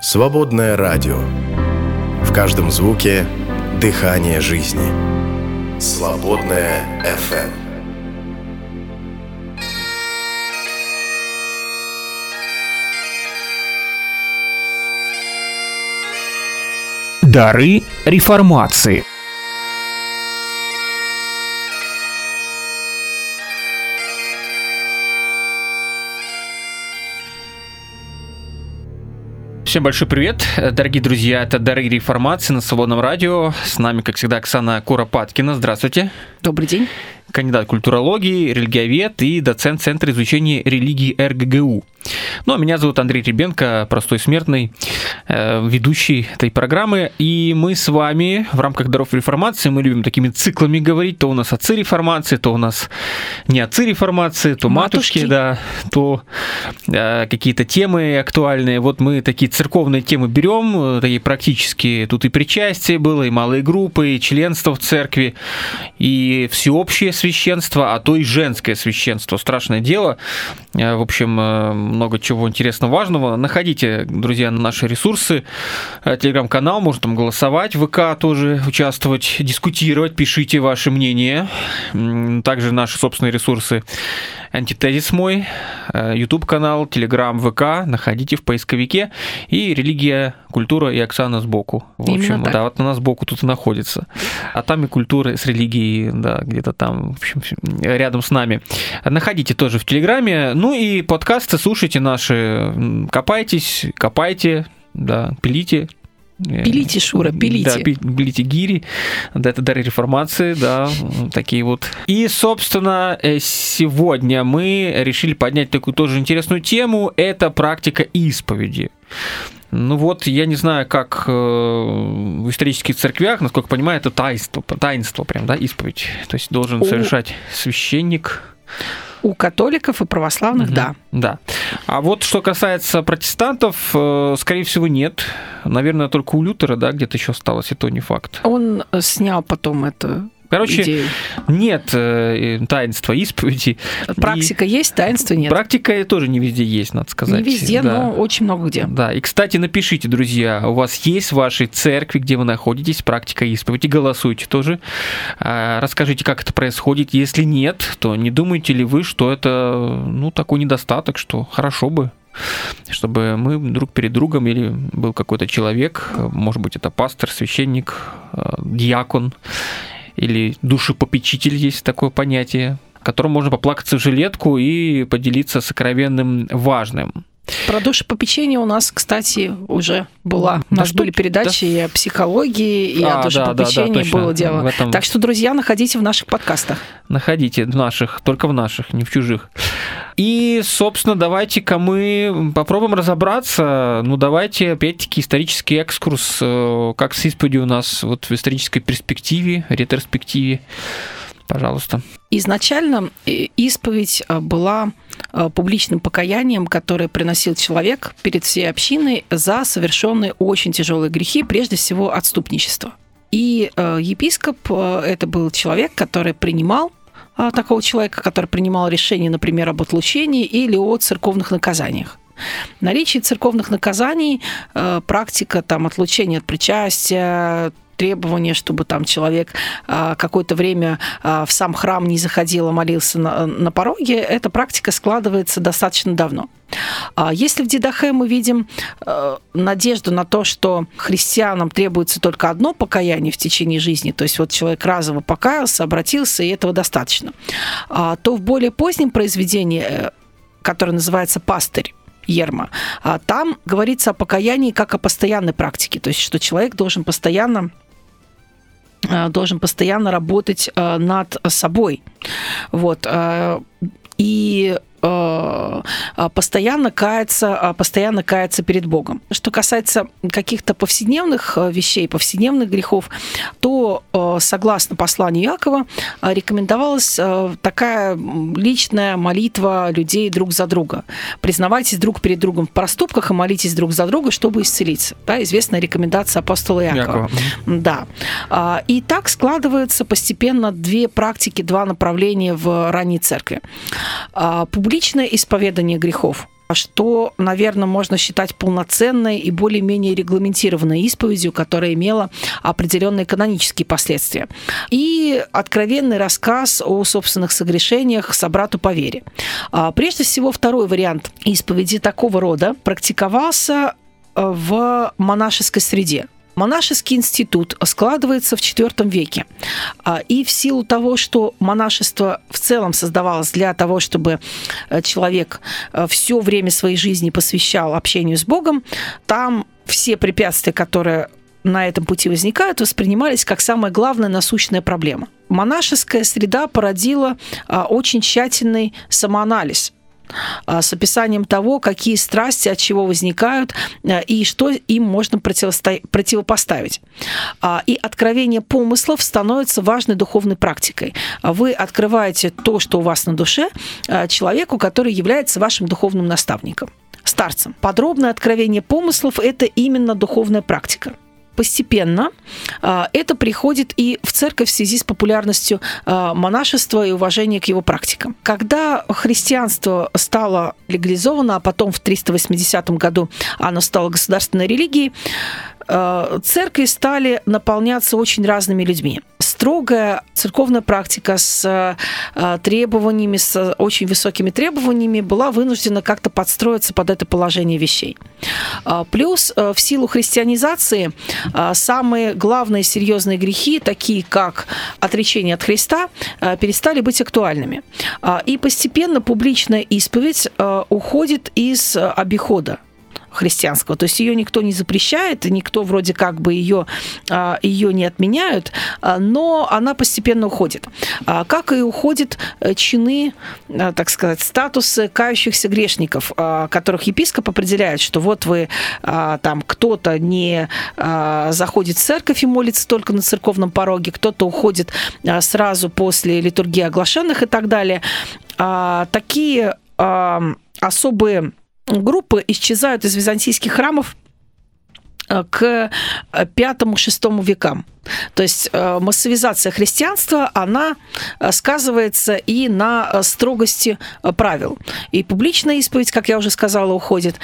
Свободное радио. В каждом звуке дыхание жизни. Свободное FM. Дары реформации – Всем большой привет, дорогие друзья, это Дары реформации на Свободном радио. С нами, как всегда, Оксана Куропаткина. Здравствуйте. Добрый день кандидат культурологии, религиовед и доцент Центра изучения религии РГГУ. Ну, а меня зовут Андрей Ребенко, простой смертный, э, ведущий этой программы. И мы с вами в рамках даров реформации, мы любим такими циклами говорить, то у нас отцы реформации, то у нас не отцы реформации, то матушки, матушки да, то э, какие-то темы актуальные. Вот мы такие церковные темы берем, э, такие практически, тут и причастие было, и малые группы, и членство в церкви, и всеобщее священство, а то и женское священство. Страшное дело. Э, в общем, э, много чего интересного, важного. Находите, друзья, наши ресурсы. Э, телеграм-канал, можно там голосовать, ВК тоже участвовать, дискутировать, пишите ваше мнение. Также наши собственные ресурсы антитезис мой, YouTube канал, Telegram, ВК, находите в поисковике и религия, культура и Оксана сбоку. В общем, да, вот она сбоку тут и находится. А там и культура с религией, да, где-то там, в общем, рядом с нами. Находите тоже в Телеграме. Ну и подкасты слушайте наши, копайтесь, копайте, да, пилите, Пилите, Шура, пилите. Да, пилите гири. Да, это дары реформации, да, такие вот. И, собственно, э, сегодня мы решили поднять такую тоже интересную тему. Это практика исповеди. Ну вот, я не знаю, как э, в исторических церквях, насколько понимаю, это таинство, таинство прям, да, исповедь. То есть должен совершать священник. У католиков и православных, угу, да. Да. А вот что касается протестантов, э, скорее всего, нет. Наверное, только у Лютера, да, где-то еще осталось, и то не факт. Он снял потом это Короче, идею. нет э, таинства исповеди. Практика и есть, таинства нет. Практика тоже не везде есть, надо сказать. Не везде, да. но очень много где. Да, и, кстати, напишите, друзья, у вас есть в вашей церкви, где вы находитесь, практика исповеди, голосуйте тоже. А, расскажите, как это происходит. Если нет, то не думаете ли вы, что это, ну, такой недостаток, что хорошо бы чтобы мы друг перед другом или был какой-то человек, может быть, это пастор, священник, э, диакон, или душепопечитель есть такое понятие, которому можно поплакаться в жилетку и поделиться сокровенным важным. Про душепопечение у нас, кстати, уже была. У нас были передачи да. и о психологии, и а, о душепопечении да, да, да, было дело. Этом... Так что, друзья, находите в наших подкастах. Находите в наших, только в наших, не в чужих. И, собственно, давайте-ка мы попробуем разобраться. Ну, давайте, опять-таки, исторический экскурс, э, как с исповедью у нас вот в исторической перспективе, ретроспективе. Пожалуйста. Изначально э, исповедь э, была публичным покаянием, которое приносил человек перед всей общиной за совершенные очень тяжелые грехи, прежде всего отступничество. И епископ это был человек, который принимал такого человека, который принимал решение, например, об отлучении или о церковных наказаниях. Наличие церковных наказаний, э, практика там, отлучения от причастия, требование, чтобы там человек а, какое-то время а, в сам храм не заходил, а молился на, на пороге, эта практика складывается достаточно давно. Если в Дидахе мы видим надежду на то, что христианам требуется только одно покаяние в течение жизни, то есть вот человек разово покаялся, обратился, и этого достаточно, то в более позднем произведении, э, которое называется «Пастырь», Ерма. Там говорится о покаянии как о постоянной практике, то есть что человек должен постоянно должен постоянно работать э, над собой. Вот. Э, и Э, э, постоянно кается, э, постоянно кается перед Богом. Что касается каких-то повседневных вещей, повседневных грехов, то, согласно посланию Якова, рекомендовалась такая личная молитва людей друг за друга. Признавайтесь друг перед другом в проступках и молитесь друг за друга, чтобы исцелиться. Да, известная рекомендация апостола Якова. Якова. Да. А, и так складываются постепенно две практики, два направления в ранней церкви. А, публичное исповедание грехов что, наверное, можно считать полноценной и более-менее регламентированной исповедью, которая имела определенные канонические последствия. И откровенный рассказ о собственных согрешениях собрату по вере. А, прежде всего, второй вариант исповеди такого рода практиковался э, в монашеской среде. Монашеский институт складывается в IV веке. А, и в силу того, что монашество в целом создавалось для того, чтобы э, человек э, все время своей жизни посвящал общению с Богом, там все препятствия, которые на этом пути возникают, воспринимались как самая главная насущная проблема. Монашеская среда породила а, очень тщательный самоанализ с описанием того, какие страсти от чего возникают а, и что им можно противопоставить. А, и откровение помыслов становится важной духовной практикой. Вы открываете то, что у вас на душе, человеку, который является вашим духовным наставником старцем. Подробное откровение помыслов – это именно духовная практика постепенно а, это приходит и в церковь в связи с популярностью а, монашества и уважения к его практикам. Когда христианство стало легализовано, а потом в 380 году оно стало государственной религией, церкви стали наполняться очень разными людьми строгая церковная практика с э, требованиями, с очень высокими требованиями была вынуждена как-то подстроиться под это положение вещей. А, плюс э, в силу христианизации э, самые главные серьезные грехи, такие как отречение от Христа, перестали быть актуальными. И постепенно публичная исповедь уходит из обихода христианского. То есть ее никто не запрещает, никто вроде как бы ее, а, ее не отменяют, а, но она постепенно уходит. А, как и уходят э, чины, так сказать, статусы кающихся грешников, которых епископ определяет, что вот вы там кто-то не заходит в церковь и молится только на церковном пороге, кто-то уходит сразу после литургии оглашенных и так далее. Такие особые группы исчезают из византийских храмов к пятому-шестому векам. То есть э, массовизация христианства, она э, сказывается и на э, строгости правил. И публичная исповедь, как я уже сказала, уходит,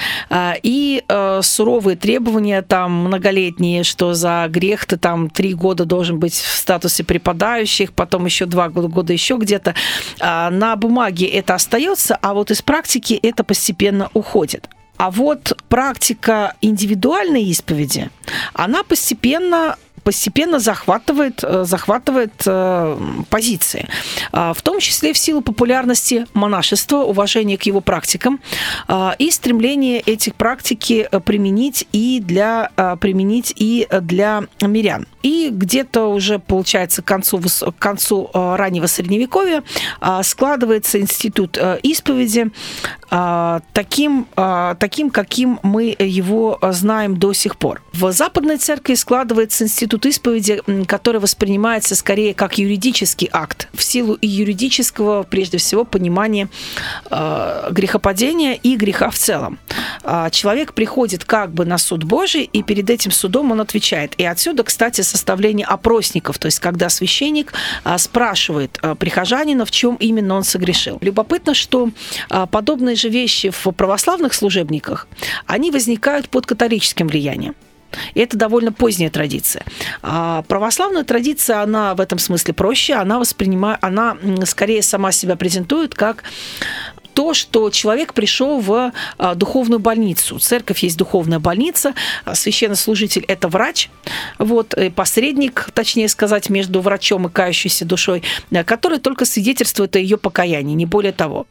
и суровые требования там многолетние, что за грех ты там три года должен быть в статусе преподающих, потом еще два года еще где-то. На бумаге это остается, а вот из практики это постепенно уходит. А вот практика индивидуальной исповеди, она постепенно постепенно захватывает, э, захватывает э, позиции. А, в том числе в силу популярности монашества, уважения к его практикам а, и стремление этих практики э, применить и для, применить и для мирян. И где-то уже, получается, к концу, к концу раннего Средневековья складывается институт исповеди таким, таким, каким мы его знаем до сих пор. В Западной Церкви складывается институт исповеди, который воспринимается скорее как юридический акт, в силу и юридического, прежде всего, понимания грехопадения и греха в целом. Человек приходит как бы на суд Божий, и перед этим судом он отвечает. И отсюда, кстати, составление опросников, то есть когда священник спрашивает прихожанина, в чем именно он согрешил. Любопытно, что подобные же вещи в православных служебниках, они возникают под католическим влиянием. И это довольно поздняя традиция. А православная традиция, она в этом смысле проще, она воспринимает, она скорее сама себя презентует как то, что человек пришел в а, духовную больницу. Церковь есть духовная больница, а священнослужитель – это врач, вот, посредник, точнее сказать, между врачом и кающейся душой, который только свидетельствует о ее покаянии, не более того.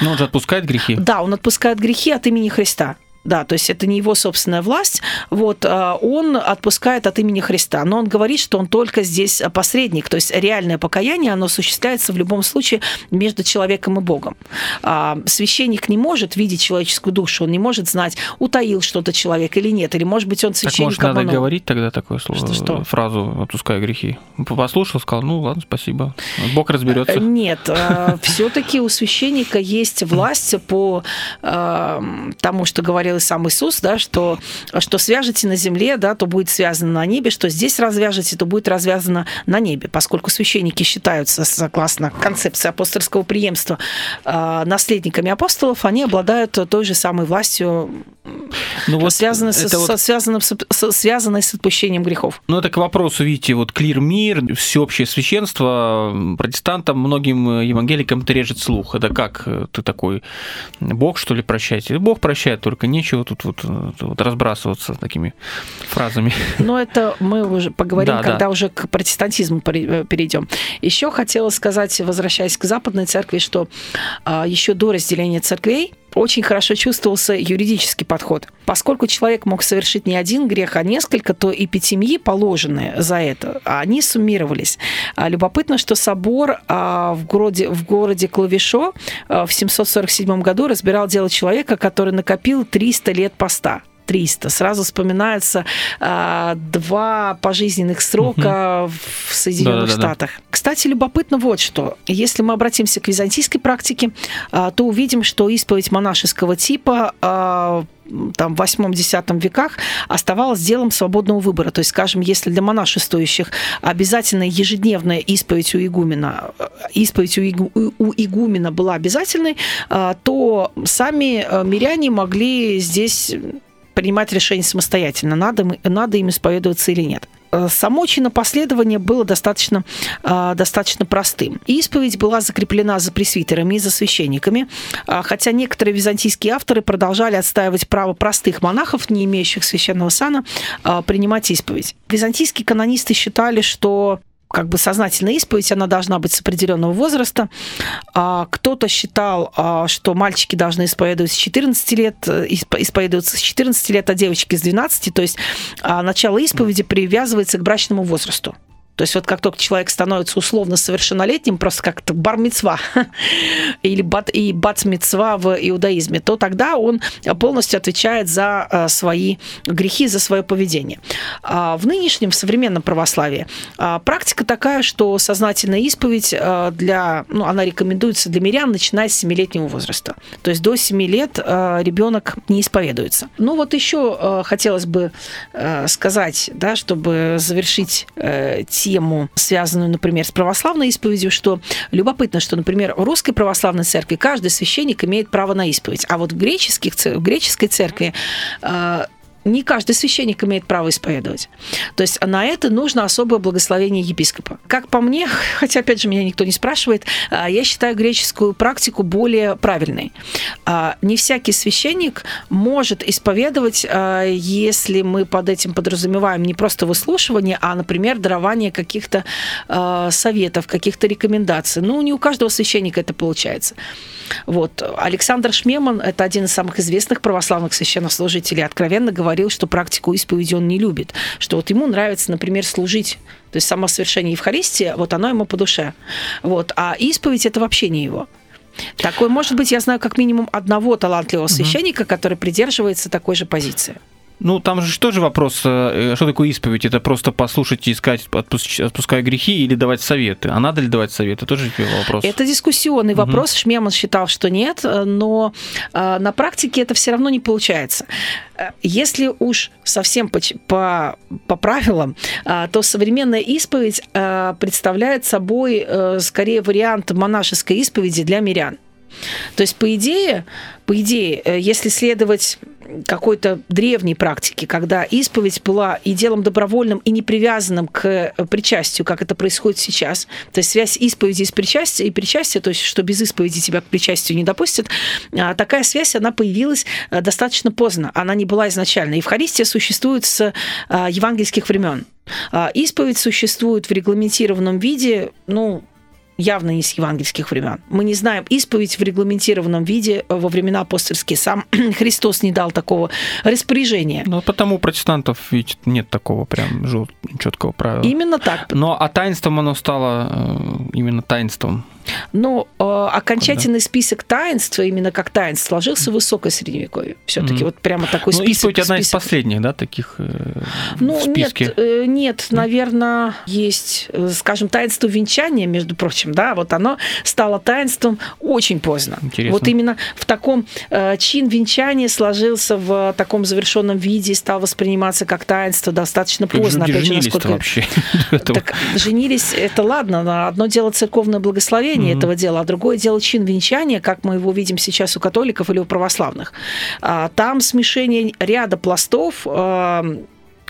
Но он же отпускает грехи. Да, он отпускает грехи от имени Христа. Да, то есть это не его собственная власть. Вот а, он отпускает от имени Христа, но он говорит, что он только здесь посредник. То есть реальное покаяние, оно осуществляется в любом случае между человеком и Богом. А, священник не может видеть человеческую душу, он не может знать, утаил что-то человек или нет, или может быть он священник так, может, надо говорить тогда такое слово, что, что? фразу «отпускай грехи». Послушал, сказал, ну ладно, спасибо, Бог разберется. Э, нет, а, все-таки у священника есть власть по тому, что говорил говорил и сам Иисус, да, что, что свяжете на земле, да, то будет связано на небе, что здесь развяжете, то будет развязано на небе, поскольку священники считаются, согласно концепции апостольского преемства, а, наследниками апостолов, они обладают той же самой властью, ну, вот связанной, с, вот... связанной, с, связанной с отпущением грехов. Ну, это к вопросу, видите, вот клир мир, всеобщее священство, протестантам, многим евангеликам это режет слух. Это как ты такой, Бог, что ли, прощает? Бог прощает, только нечего тут вот, вот разбрасываться такими фразами. Ну, это мы уже поговорим, да, когда да. уже к протестантизму э, перейдем. Еще хотела сказать, возвращаясь к Западной церкви, что а, еще до разделения церквей очень хорошо чувствовался юридический подход. Поскольку человек мог совершить не один грех, а несколько, то и пятимьи, положенные за это, они суммировались. А, любопытно, что собор а, в городе, в городе Клавишо в 747 году разбирал дело человека, который накопил 300 лет поста. 300. Сразу вспоминаются а, два пожизненных срока угу. в Соединенных да, да, Штатах. Да, да. Кстати, любопытно вот что. Если мы обратимся к византийской практике, а, то увидим, что исповедь монашеского типа а, там, в 8-10 веках оставалось делом свободного выбора. То есть, скажем, если для монашествующих обязательно ежедневная исповедь у игумена, э, исповедь у, игу, у игумена была обязательной, то сами э, миряне могли здесь принимать решение самостоятельно, надо, надо им исповедоваться или нет э, само чинопоследование было достаточно, э, достаточно простым. Исповедь была закреплена за пресвитерами и за священниками, а, хотя некоторые византийские авторы продолжали отстаивать право простых монахов, не имеющих священного сана, а, принимать исповедь. Византийские канонисты считали, что как бы сознательная исповедь, она должна быть с определенного возраста. А кто-то считал, а, что мальчики должны исповедовать с 14 лет, э, исповедоваться с 14 лет, а девочки с 12. То есть а, начало исповеди привязывается к брачному возрасту. То есть вот как только человек становится условно совершеннолетним, просто как-то бармицва или бат, и бацмицва в иудаизме, то тогда он полностью отвечает за э, свои грехи, за свое поведение. А в нынешнем, современном православии а, практика такая, что сознательная исповедь э, для, ну, она рекомендуется для мирян, начиная с 7-летнего возраста. То есть до 7 лет э, ребенок не исповедуется. Ну вот еще хотелось бы сказать, да, чтобы завершить тему, связанную, например, с православной исповедью, что любопытно, что, например, в русской православной церкви каждый священник имеет право на исповедь, а вот в, греческих, в греческой церкви э, не каждый священник имеет право исповедовать. То есть на это нужно особое благословение епископа. Как по мне, хотя, опять же, меня никто не спрашивает, а, я считаю греческую практику более правильной. А, не всякий священник может исповедовать, а, если мы под этим подразумеваем не просто выслушивание, а, например, дарование каких-то советов, каких-то рекомендаций. Ну, не у каждого священника это получается. Вот. Александр Шмеман – это один из самых известных православных священнослужителей. Откровенно говорил, что практику исповеди он не любит. Что вот ему нравится, например, служить то есть само совершение Евхаристии, вот оно ему по душе. Вот. А исповедь – это вообще не его. Такой, может быть, я знаю как минимум одного талантливого священника, который придерживается такой же позиции. Ну, там же тоже вопрос, э, что такое исповедь? Это просто послушать и искать, отпуская грехи или давать советы? А надо ли давать советы? Тоже вопрос. Это дискуссионный угу. вопрос. Шмеман считал, что нет, но э, на практике это все равно не получается. Э, если уж совсем по, по, по правилам, то современная исповедь представляет собой скорее вариант монашеской исповеди для мирян. То есть, по идее, по идее, если следовать какой-то древней практики, когда исповедь была и делом добровольным, и не привязанным к э, причастию, как это происходит сейчас. То есть связь исповеди с причастия и причастия, то есть что без исповеди тебя к причастию не допустят, а такая связь, она появилась э, достаточно поздно. Она не была изначально. Евхаристия существует с э, евангельских времен. Исповедь существует в регламентированном виде, ну, явно не с евангельских времен. Мы не знаем исповедь в регламентированном виде во времена апостольские. Сам Христос не дал такого распоряжения. Ну, потому у протестантов ведь нет такого прям четкого правила. Именно так. Но а таинством оно стало э, именно таинством Но э, окончательный да. список таинств, именно как таинств, сложился в высокое средневековье. Все-таки mm. вот прямо такой ну, список. Исповедь одна из последних, да, таких э, ну, в списке? Нет, э, нет, наверное, есть, э, скажем, таинство венчания, между прочим, да, вот оно стало таинством очень поздно. Интересно. Вот именно в таком э, чин венчания сложился в таком завершенном виде и стал восприниматься как таинство достаточно поздно. Опять же, насколько... вообще? Так женились, это ладно, одно дело церковное благословение mm-hmm. этого дела, а другое дело чин венчания, как мы его видим сейчас у католиков или у православных. А, там смешение ряда пластов,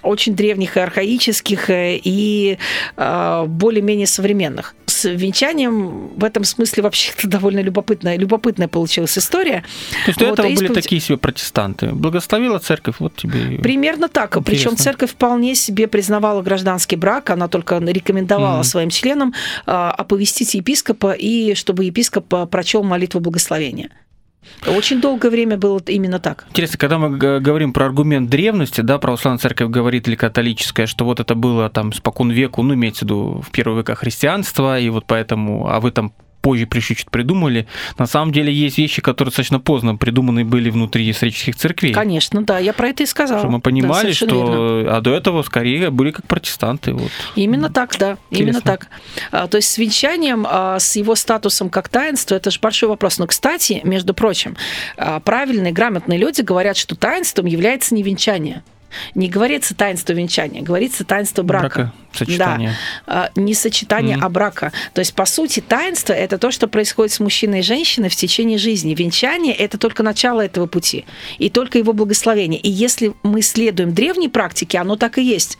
очень древних и архаических, э, и э, более-менее современных. С венчанием в этом смысле вообще довольно любопытная, любопытная получилась история. То есть до вот, этого исповедь... были такие себе протестанты. Благословила церковь, вот тебе Примерно так. Интересно. Причем церковь вполне себе признавала гражданский брак, она только рекомендовала mm-hmm. своим членам э, оповестить епископа, и чтобы епископ прочел молитву благословения. Очень долгое время было именно так. Интересно, когда мы говорим про аргумент древности, да, православная церковь говорит или католическая, что вот это было там спокон веку, ну, имеется в виду в первые века христианства, и вот поэтому, а вы там позже пришли, что-то придумали. На самом деле есть вещи, которые достаточно поздно придуманы были внутри исторических церквей. Конечно, да, я про это и сказала. Чтобы мы понимали, да, что... Верно. А до этого скорее были как протестанты. Вот. Именно так, да, Интересно. именно так. А, то есть с венчанием, а, с его статусом как таинство, это же большой вопрос. Но, кстати, между прочим, а, правильные, грамотные люди говорят, что таинством является не венчание. Не говорится таинство венчания, говорится таинство брака. брака сочетание. Да. Не сочетание, mm-hmm. а брака. То есть, по сути, таинство – это то, что происходит с мужчиной и женщиной в течение жизни. Венчание – это только начало этого пути. И только его благословение. И если мы следуем древней практике, оно так и есть.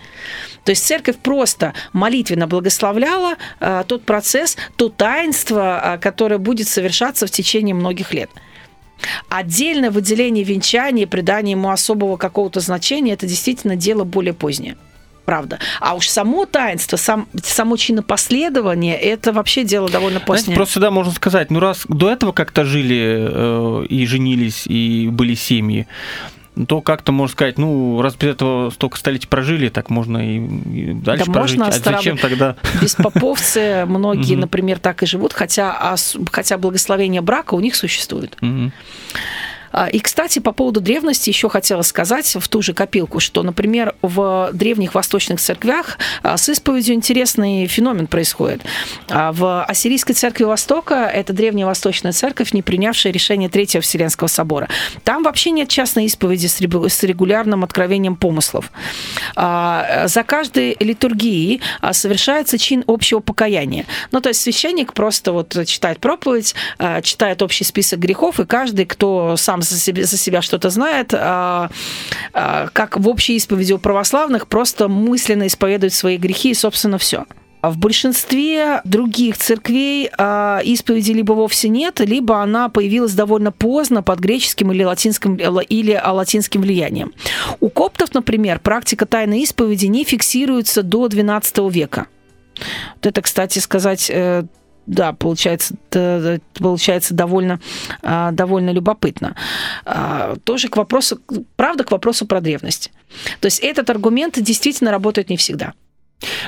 То есть церковь просто молитвенно благословляла а, тот процесс, то таинство, а, которое будет совершаться в течение многих лет. Отдельное выделение венчания, придание ему особого какого-то значения, это действительно дело более позднее. Правда. А уж само таинство, сам, само чинопоследование, это вообще дело довольно позднее. Знаете, просто да, можно сказать, ну раз до этого как-то жили э, и женились, и были семьи, то как-то можно сказать, ну, раз без этого столько столетий прожили, так можно и, и дальше да прожить. Можно, а зачем тогда? Беспоповцы, многие, например, так и живут, хотя, хотя благословение брака у них существует. А, и, кстати, по поводу древности еще хотела сказать в ту же копилку, что, например, в древних восточных церквях а, с исповедью интересный феномен происходит. А, в Ассирийской церкви Востока, это древняя восточная церковь, не принявшая решение Третьего Вселенского собора. Там вообще нет частной исповеди с регулярным откровением помыслов. За каждой литургией совершается чин общего покаяния. Ну, то есть священник просто вот читает проповедь, читает общий список грехов, и каждый, кто сам за себя, за себя что-то знает, а, а, как в общей исповеди у православных, просто мысленно исповедует свои грехи и, собственно, все. А в большинстве других церквей э, исповеди либо вовсе нет, либо она появилась довольно поздно под греческим или латинским, или латинским влиянием. У коптов, например, практика тайной исповеди не фиксируется до XII века. Вот это, кстати сказать, э, да, получается, получается довольно, а, довольно любопытно. А, тоже к вопросу, правда, к вопросу про древность. То есть этот аргумент действительно работает не всегда.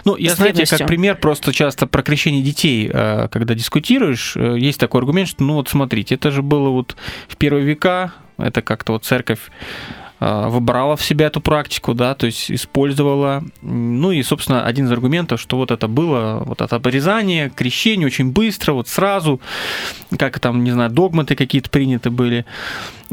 Ну, я, знаете, как пример просто часто про крещение детей, а, когда дискутируешь, э, есть такой аргумент, что, ну вот смотрите, это же было вот в первые века, это как-то вот церковь Э, выбрала в себя эту практику, да, то есть использовала. Ну и, собственно, один из аргументов, что вот это было, вот это обрезание, крещение очень быстро, вот сразу, как там, не знаю, догматы какие-то приняты были.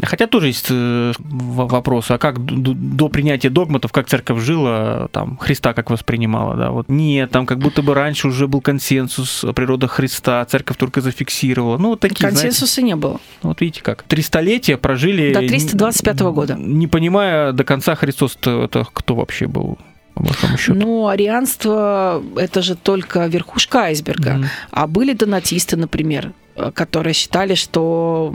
Хотя тоже есть э, вопрос, а как до принятия догматов, как церковь жила, там, Христа как воспринимала, да, вот нет, там как будто бы раньше уже был консенсус о природе Христа, церковь только зафиксировала, ну, вот такие, Консенсуса знаете, не было. Вот видите как, три столетия прожили... До 325 года. Не понимая до конца Христос это кто вообще был? по большому счету? Ну, арианство – это же только верхушка айсберга. Mm-hmm. А были донатисты, например, которые считали, что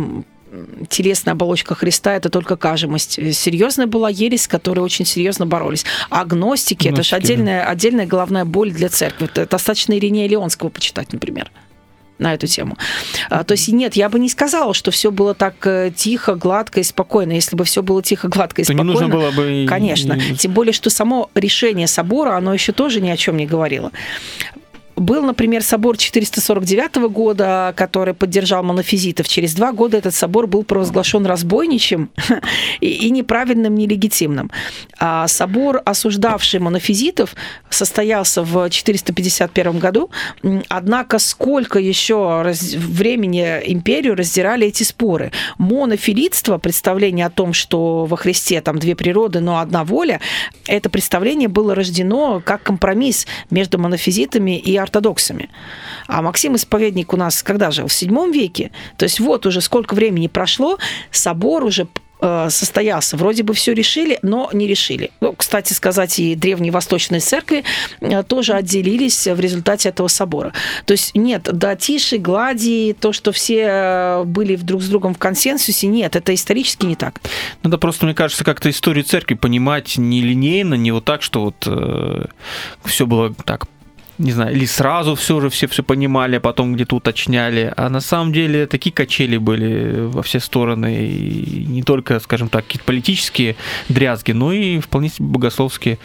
телесная оболочка Христа это только кажемость. Серьезная была ересь, с которой очень серьезно боролись. А гностики, это же отдельная, да. отдельная головная боль для церкви. Это достаточно Иринея Леонского почитать, например на эту тему. А, то есть нет, я бы не сказала, что все было так э, тихо, гладко и спокойно. Если бы все было тихо, гладко и То спокойно, не нужно было бы... Конечно. Тем более, что само решение собора, оно еще тоже ни о чем не говорило был, например, собор 449 года, который поддержал монофизитов. Через два года этот собор был провозглашен разбойничем и неправильным, нелегитимным. А собор, осуждавший монофизитов, состоялся в 451 году. Однако сколько еще раз... времени империю раздирали эти споры. Монофилитство, представление о том, что во Христе там две природы, но одна воля, это представление было рождено как компромисс между монофизитами и ортодоксами. А Максим Исповедник у нас когда жил? В VII веке. То есть вот уже сколько времени прошло, собор уже Э, состоялся. Вроде бы все решили, но не решили. Ну, кстати сказать, и древние восточные церкви э, тоже отделились в результате этого собора. То есть нет, да, тише, глади, то, что все э, были друг с другом в консенсусе, нет, это исторически не так. Надо просто, мне кажется, как-то историю церкви понимать не линейно, не вот так, что вот э, все было так не знаю, или сразу все же все все понимали, а потом где-то уточняли. А на самом деле такие качели были во все стороны. И не только, скажем так, какие-то политические дрязги, но и вполне богословские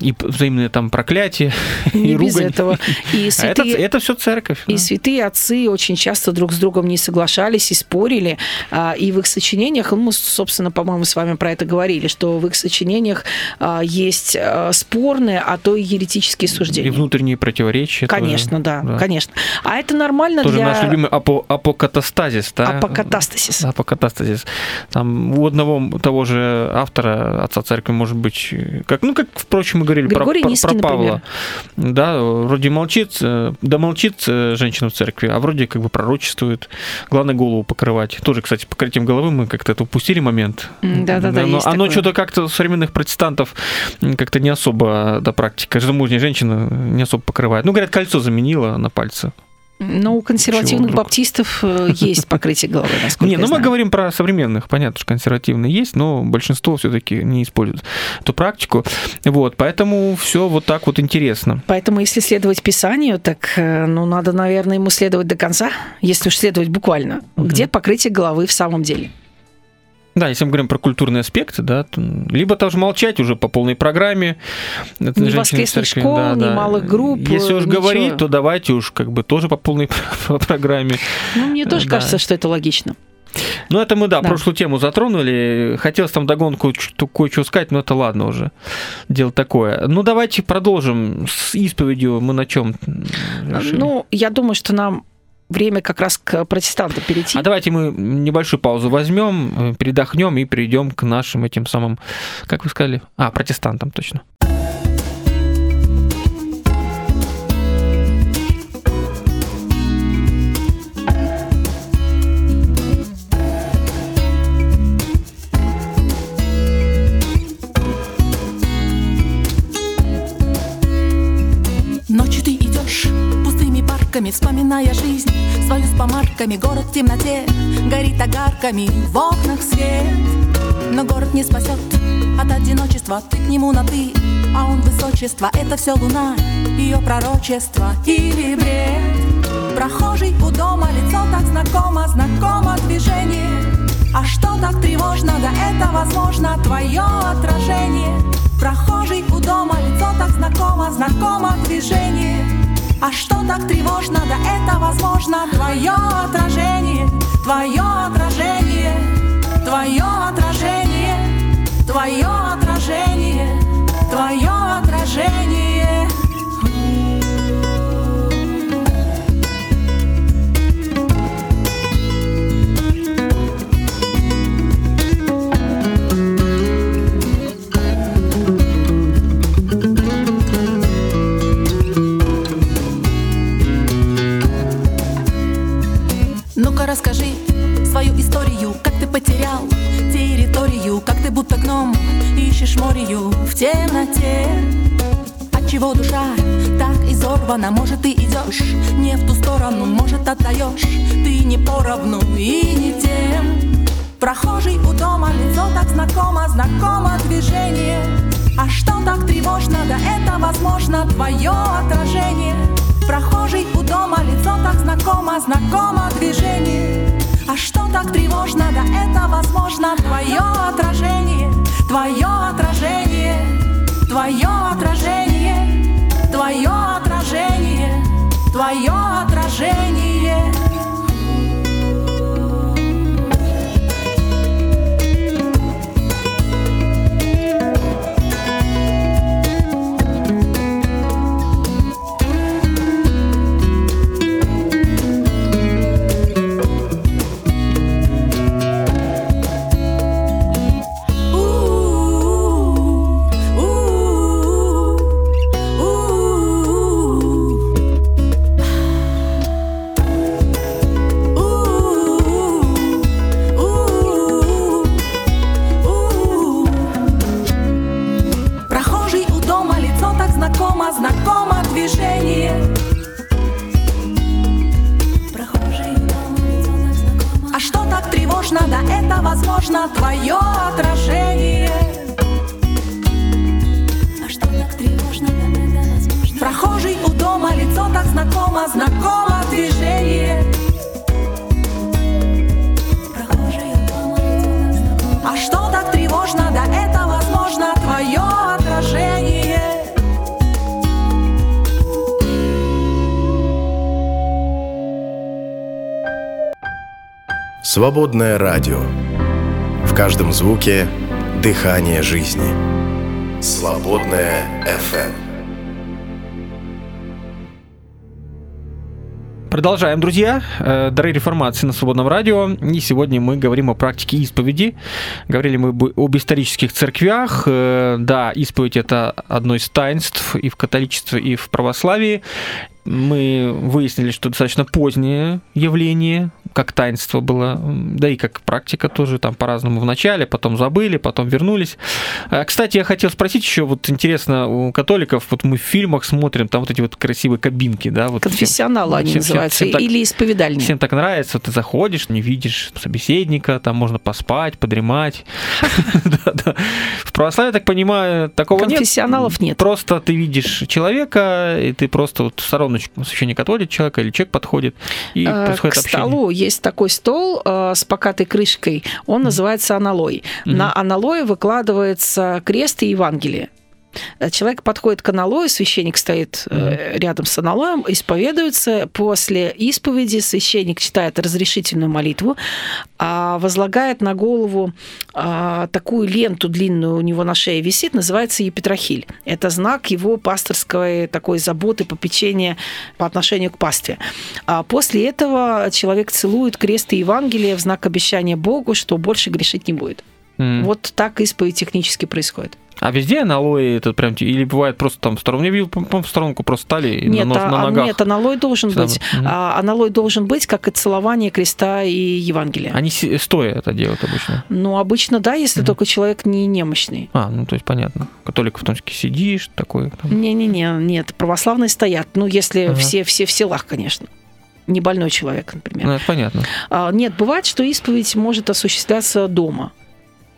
и взаимные там проклятия, Не и без ругань. этого. И А святые, это, это все церковь. И да. святые отцы очень часто друг с другом не соглашались и спорили. А, И в их сочинениях, ну, мы, собственно, по-моему, с вами про это говорили, что в их сочинениях а, есть а, спорные, а то и еретические И суждения. внутренние противоречия. тоже. Конечно, да, да. конечно. А это нормально Тоже для наш любимый апо- апокатастазис, да? апокатастасиса. Апокатастазис. Там у одного того же автора, отца церкви, может быть, как, ну, как, впрочем, мы говорили про, Григорий про- Низкий, про Павла. например. Да, вроде молчит, э, да молчит э, женщина в церкви, а вроде как бы пророчествует. Главное голову покрывать. Тоже, кстати, покрытием головы мы как-то это упустили момент. Да-да-да, Оно, есть оно такое. что-то как-то у современных протестантов как-то не особо, да, практика. Замужняя женщина не особо покрывает. Ну, говорят, кольцо заменила на пальце. Но у консервативных Чего баптистов э, есть покрытие головы, насколько Не, ну мы говорим про современных, понятно, что консервативные есть, но большинство все-таки не используют эту практику. Вот, поэтому все вот так вот интересно. Поэтому, если следовать Писанию, так, э, ну, надо, наверное, ему следовать до конца, если уж следовать буквально. Где покрытие головы в самом деле? Да, если мы говорим про культурные аспекты, да, то либо тоже молчать уже по полной программе. Это Ни воскресных церкви, школ, да, ни да. малых групп, Если уж ничего. говорить, то давайте уж как бы тоже по полной программе. Ну, мне тоже Да. кажется, что это логично. Ну, это мы, да, Да. прошлую тему затронули. Хотелось там догонку что- кое-что сказать, но это ладно уже. Дело такое. Ну, давайте продолжим с исповедью. Мы на чем? Ну, я думаю, что нам время как раз к протестантам перейти. А давайте мы небольшую паузу возьмем, э, передохнем и перейдем к нашим этим самым, как вы сказали? А, протестантам, точно. С помарками. Город в темноте горит огарками, в окнах свет. Но город не спасет от одиночества, ты к нему на ты, а он высочество. Это все луна, ее пророчество или бред. Прохожий у дома, лицо так знакомо, знакомо движение. А что так тревожно, да это возможно твое отражение. Прохожий у дома, лицо так знакомо, знакомо движение. А что так тревожно, да это возможно твое отражение, твое отражение, твое отражение, твое отражение, твое отражение. Расскажи свою историю, как ты потерял территорию, как ты будто гном ищешь морю в темноте. Отчего душа так изорвана, может ты идешь не в ту сторону, может отдаешь ты не поровну и не тем. Прохожий у дома, лицо так знакомо, знакомо движение. А что так тревожно, да это возможно твое отражение. Прохожий у дома, лицо так знакомо, знакомо движение. Так тревожно, да это возможно твое отражение, твое отражение, твое отражение. Возможно твое отражение. А что так тревожно, да это возможно? Прохожий у дома, лицо так знакомо, знакомо движение. А что так тревожно, да это возможно твое отражение. Свободное радио. Каждом звуке дыхание жизни. Свободное FM. Продолжаем, друзья. Э, Дары реформации на Свободном радио. И сегодня мы говорим о практике исповеди. Говорили мы об исторических церквях. Э, Да, исповедь – это одно из таинств и в католичестве, и в православии. Мы выяснили, что достаточно позднее явление, как таинство было, да и как практика тоже там по-разному в начале, потом забыли, потом вернулись. Э, Кстати, я хотел спросить еще, вот интересно, у католиков, вот мы в фильмах смотрим, там вот эти вот красивые кабинки, да, вот всем- Конфессионалы они всем- всем- называются, всем так- или исповедальные. Всем так нравится, ты заходишь, не видишь собеседника, там можно поспать, подремать. В православии, так понимаю, такого нет. Конфессионалов нет. Просто ты видишь человека, и ты просто вот в стороночку священник отводит человека, или человек подходит, и Э, происходит К общение. столу есть такой стол э, с покатой крышкой. Он называется аналой. Мгм. На аналое выкладывается крест и Евангелие. Э, Человек подходит к аналою, священник стоит э, рядом с аналоем, исповедуется. После исповеди священник читает разрешительную молитву, а возлагает на голову а, такую ленту длинную у него на шее висит, называется епитрахиль. Это знак его пасторской такой заботы, попечения по отношению к пастве. А после этого человек целует крест и Евангелие в знак обещания Богу, что больше грешить не будет. М. Вот так исповедь технически происходит. А везде аналои это прям, или бывает просто там в сторону, я видел, по-моему, в сторонку просто стали Нет, на, а- на а- ногах. нет, аналой должен Всегда быть. Мгм. А, аналой должен быть, как и целование креста и Евангелия. Они стоя это делают обычно. Ну, обычно, да, если Мгм. только человек не немощный. А, ну то есть понятно. Католиков в том числе сидишь, такой. там. Не-не-не, нет, православные стоят. Ну, если Ага. все, все в селах, конечно. Не больной человек, например. Ну, это понятно. А, Нет, бывает, что исповедь может осуществляться дома.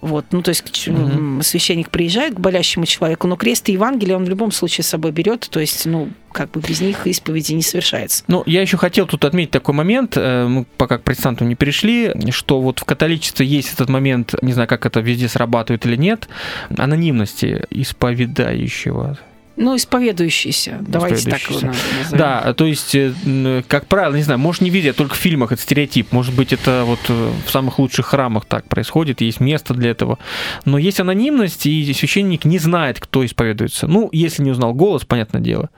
Вот, ну то есть м, священник приезжает к болящему человеку, но крест и Евангелие он в любом случае с собой берет, то есть, ну, как бы без них исповеди не совершается. Ну, я еще хотел тут отметить такой момент, э, мы пока к протестантам не перешли, что вот в католичестве есть этот момент, не знаю, как это везде срабатывает или нет, анонимности исповедающего. Ну, исповедующийся, давайте так его назовем. Да, то есть, э, как правило, не знаю, может не везде, только в фильмах это стереотип. Может быть, это вот э, в самых лучших храмах так происходит, есть место для этого. Но есть анонимность, и священник не знает, кто исповедуется. Ну, если не узнал голос, понятное дело.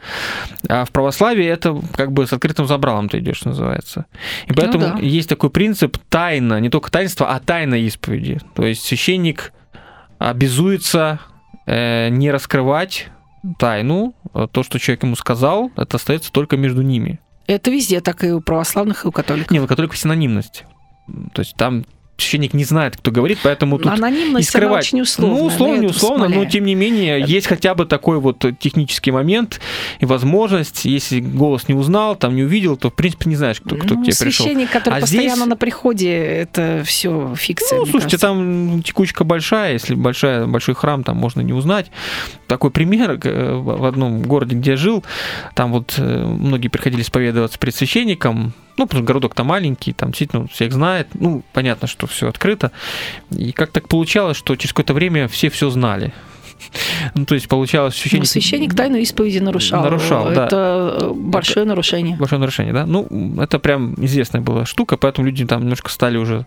А в православии это как бы с открытым забралом ты идешь, называется. И поэтому да. есть такой принцип тайна, не только таинство, а тайна исповеди. То есть священник обязуется э, не раскрывать тайну, а то, что человек ему сказал, это остается только между ними. Это везде, так и у православных, и у католиков. Не, у католиков синонимность. То есть там священник не знает, кто говорит, поэтому тут Анонимность, и скрывать. очень. Ну, условно, я не это условно, но тем не менее, есть хотя бы такой вот технический момент и возможность, если голос не узнал, там не увидел, то в принципе не знаешь, кто, кто ну, к тебе пришел. священник, который А постоянно здесь- на приходе, это все фикция. Ну, слушайте, кажется. там текучка большая, если большая, большой храм, там можно не узнать. Такой пример э, в одном городе, где я жил, там вот э, многие приходили исповедоваться перед священником, ну, потому что городок-то маленький, там действительно всех знает, ну, понятно, что все открыто. И как так получалось, что через какое-то время все все знали. Ну, то есть получалось, Ну, священник... священник тайну исповеди нарушал. Нарушал, да. Это большое нарушение. Большое нарушение, да? Ну, это прям известная была штука, поэтому люди там немножко стали уже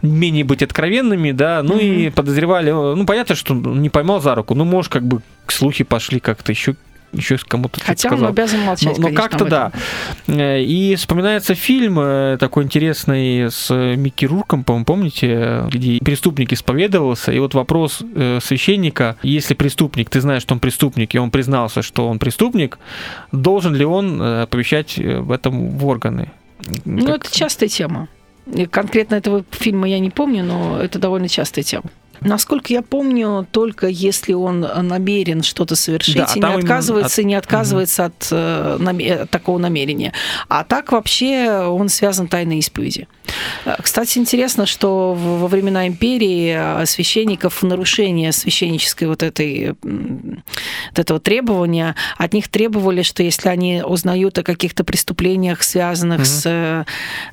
менее быть откровенными, да, ну и Мгм. подозревали, ну, понятно, что не поймал за руку, ну, может, как бы слухи пошли как-то еще еще кому-то Хотя он сказал. обязан Но, молчать, но конечно, как-то да. Э, И вспоминается фильм э, такой интересный с Микки Рурком, по-моему, помните, э, где преступник исповедовался, и вот вопрос э, священника, если преступник, ты знаешь, что он преступник, и он признался, что он преступник, должен ли он э, оповещать э, в этом в органы? Ну, Как- это частая тема. Конкретно этого фильма я не помню, но это довольно частая тема. Насколько я помню, только если он намерен что-то совершить Да, и не именно отказывается, от- не отказывается от, э, наме- от такого намерения. А так вообще он связан тайной исповеди. Кстати, интересно, что во времена империи э, священников в нарушение священнической вот этой вот этого требования от них требовали, что если они узнают о каких-то преступлениях, связанных Мгм. с э,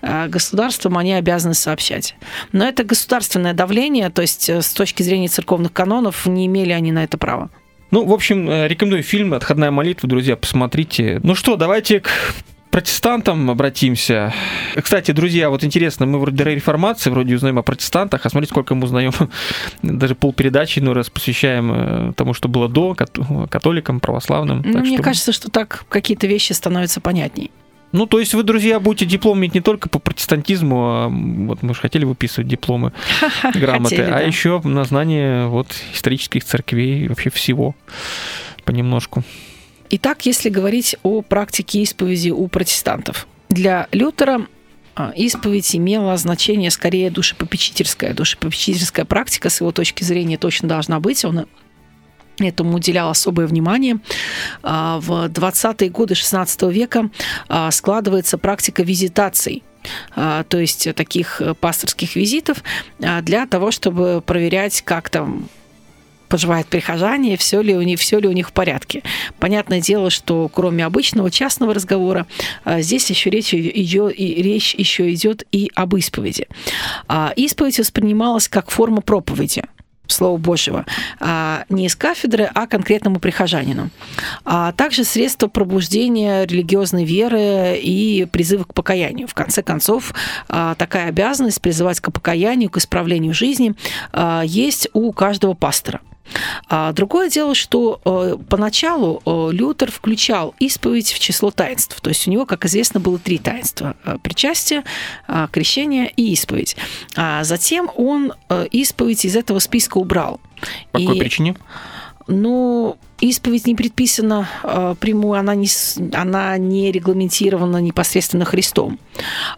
э, государством, они обязаны сообщать. Но это государственное давление, то есть э, с точки зрения церковных канонов не имели они на это права. Ну, в общем, э, рекомендую фильм «Отходная молитва», друзья, посмотрите. Ну что, давайте к протестантам обратимся. Кстати, друзья, вот интересно, мы вроде реформации, вроде узнаем о протестантах, а смотрите, сколько мы узнаем, даже полпередачи иной раз посвящаем э, тому, что было до, кат- католикам, православным. Ну, мне что- кажется, что так какие-то вещи становятся понятней. Ну, то есть вы, друзья, будете диплом иметь не только по протестантизму, а вот мы же хотели выписывать дипломы, грамоты, Хотели, а да. еще на знание вот исторических церквей, вообще всего понемножку. Итак, если говорить о практике исповеди у протестантов. Для Лютера а, исповедь имела значение скорее душепопечительское. Душепопечительская практика, с его точки зрения, точно должна быть. Он этому уделял особое внимание. А, В 20-е годы 16 века а, складывается практика визитаций то есть таких пасторских визитов для того, чтобы проверять, как там поживают прихожане, все ли, у них, все ли у них в порядке. Понятное дело, что кроме обычного частного разговора, а, здесь еще речь идет, и речь еще идет и об исповеди. А, Исповедь воспринималась как форма проповеди. Слова Божьего, а, не из кафедры, а конкретному прихожанину. А также средство пробуждения религиозной веры и призыва к покаянию. В конце концов, такая обязанность призывать к покаянию, к исправлению жизни есть у каждого пастора. А другое дело, что э, поначалу э, Лютер включал исповедь в число таинств. То есть у него, как известно, было три таинства. Э, Причастие, э, крещение и исповедь. А затем он э, исповедь из этого списка убрал. По какой И- причине? ну, исповедь не предписана э, прямую, она не, она не регламентирована непосредственно Христом.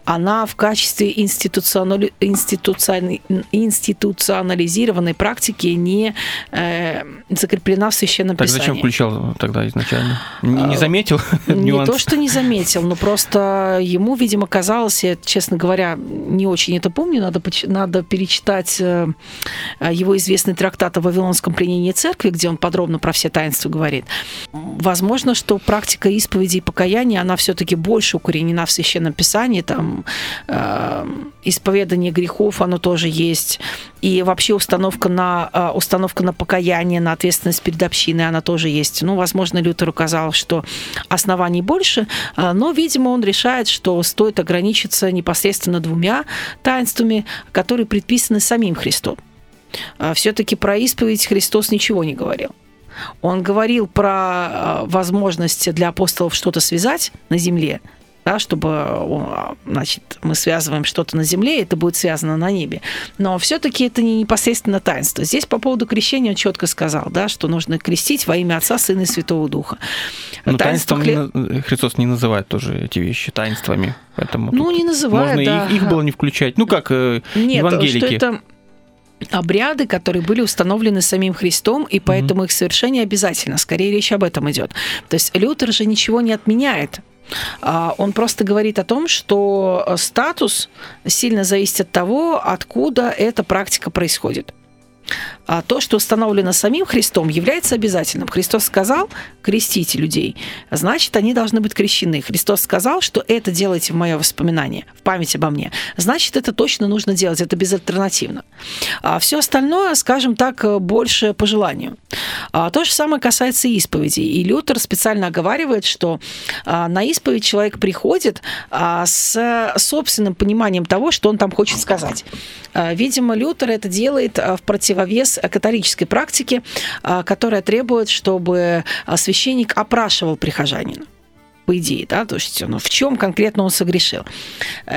Она в качестве институционали- институциони- институционализированной практики не э, закреплена в Священном Так Писании. зачем включал тогда изначально? Не, не А, заметил Не то, что не заметил, но просто ему, видимо, казалось, я, честно говоря, не очень это помню, надо, надо перечитать э, э, его известный трактат о Вавилонском пленении церкви, где он подробно про все таинства говорит. Возможно, что практика исповеди и покаяния, она все-таки больше укоренена в Священном Писании, там э, исповедание грехов, оно тоже есть, и вообще установка на, э, установка на покаяние, на ответственность перед общиной, она тоже есть. Ну, возможно, Лютер указал, что оснований больше, э, но, видимо, он решает, что стоит ограничиться непосредственно двумя таинствами, которые предписаны самим Христом. Все-таки про исповедь Христос ничего не говорил. Он говорил про э, возможность для апостолов что-то связать на земле, да, чтобы значит, мы связываем что-то на земле, и это будет связано на небе. Но все-таки это не непосредственно таинство. Здесь по поводу крещения он четко сказал, да, что нужно крестить во имя Отца, Сына и Святого Духа. Но Таинство таинством не на- Христос не называет тоже эти вещи таинствами. Поэтому Ну, не называет, можно да. их, их было не включать. Ну, как э, Нет, евангелики. что это обряды, которые были установлены самим Христом, и поэтому их совершение обязательно. Скорее речь об этом идет. То есть Лютер же ничего не отменяет. А, Он просто говорит о том, что э, статус сильно зависит от того, откуда эта практика происходит. А то, что установлено самим Христом, является обязательным. Христос сказал, крестите людей, значит, они должны быть крещены. Христос сказал, что это делайте в мое воспоминание, в память обо мне. Значит, это точно нужно делать, это безальтернативно. А все остальное, скажем так, больше по желанию. А то же самое касается исповеди. И Лютер специально оговаривает, что а, на исповедь человек приходит а, с собственным пониманием того, что он там хочет сказать. А, Видимо, Лютер это делает а, в противовес католической практике, а, которая требует, чтобы священник опрашивал прихожанина по идее, да, то есть ну, в чем конкретно он согрешил.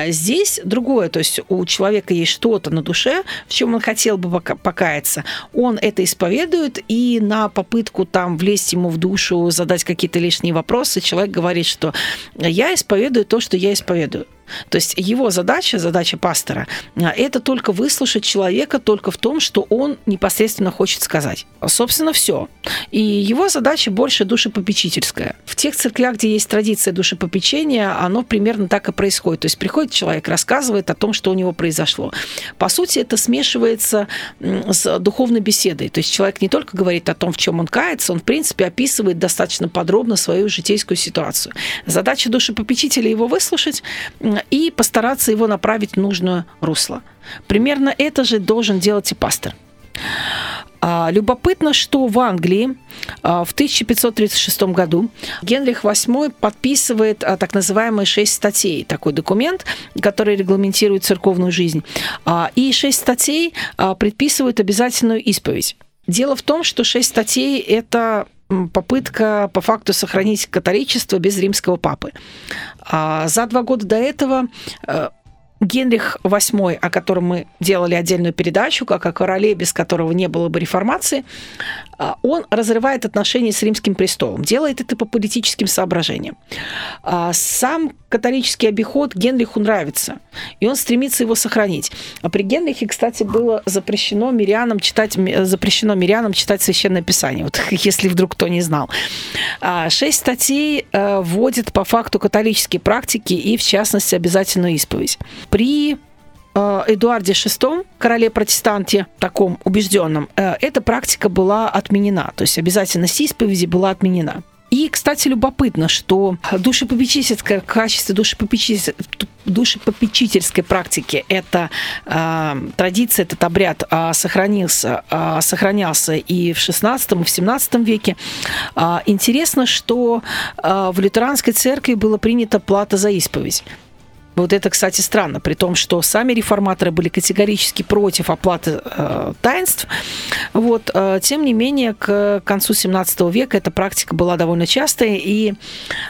Здесь другое, то есть у человека есть что-то на душе, в чем он хотел бы пока- покаяться, он это исповедует, и на попытку там влезть ему в душу, задать какие-то лишние вопросы, человек говорит, что я исповедую то, что я исповедую. То есть его задача, задача пастора, а, это только выслушать человека только в том, что он непосредственно хочет сказать. Собственно, все. И его задача больше душепопечительская. В тех церквях, где есть традиция душепопечения, оно примерно так и происходит. То есть приходит человек, рассказывает о том, что у него произошло. По сути, это смешивается с духовной беседой. То есть человек не только говорит о том, в чем он кается, он, в принципе, описывает достаточно подробно свою житейскую ситуацию. Задача душепопечителя его выслушать и постараться его направить в нужное русло. Примерно это же должен делать и пастор. А, любопытно, что в Англии а, в 1536 году Генрих VIII подписывает а, так называемые шесть статей, такой документ, который регламентирует церковную жизнь. И шесть статей предписывают обязательную исповедь. Дело в том, что шесть статей – это попытка по факту сохранить католичество без римского папы. За два года до этого э, Генрих VIII, о котором мы делали отдельную передачу, как о короле, без которого не было бы реформации, а, он разрывает отношения с римским престолом. Делает это по политическим соображениям. А, сам католический обиход Генриху нравится, и он стремится его сохранить. А при Генрихе, кстати, было запрещено мирянам читать, запрещено мирянам читать Священное Писание, вот если вдруг кто не знал. Шесть статей э, вводят по факту католические практики и, в частности, обязательную исповедь. При э, Эдуарде VI, короле протестанте, таком убежденном, э, эта практика была отменена. То есть обязательность исповеди была отменена. И, кстати, любопытно, что душепопечительское качество душепопечительской, душепопечительской практики эта э, традиция, этот обряд э, сохранился, э, сохранялся и в XVI, и в XVII веке. Э, интересно, что э, в лютеранской церкви была принята плата за исповедь. Вот это, кстати, странно, при том, что сами реформаторы были категорически против оплаты э, таинств. Вот, э, тем не менее, к концу 17 века эта практика была довольно частая, и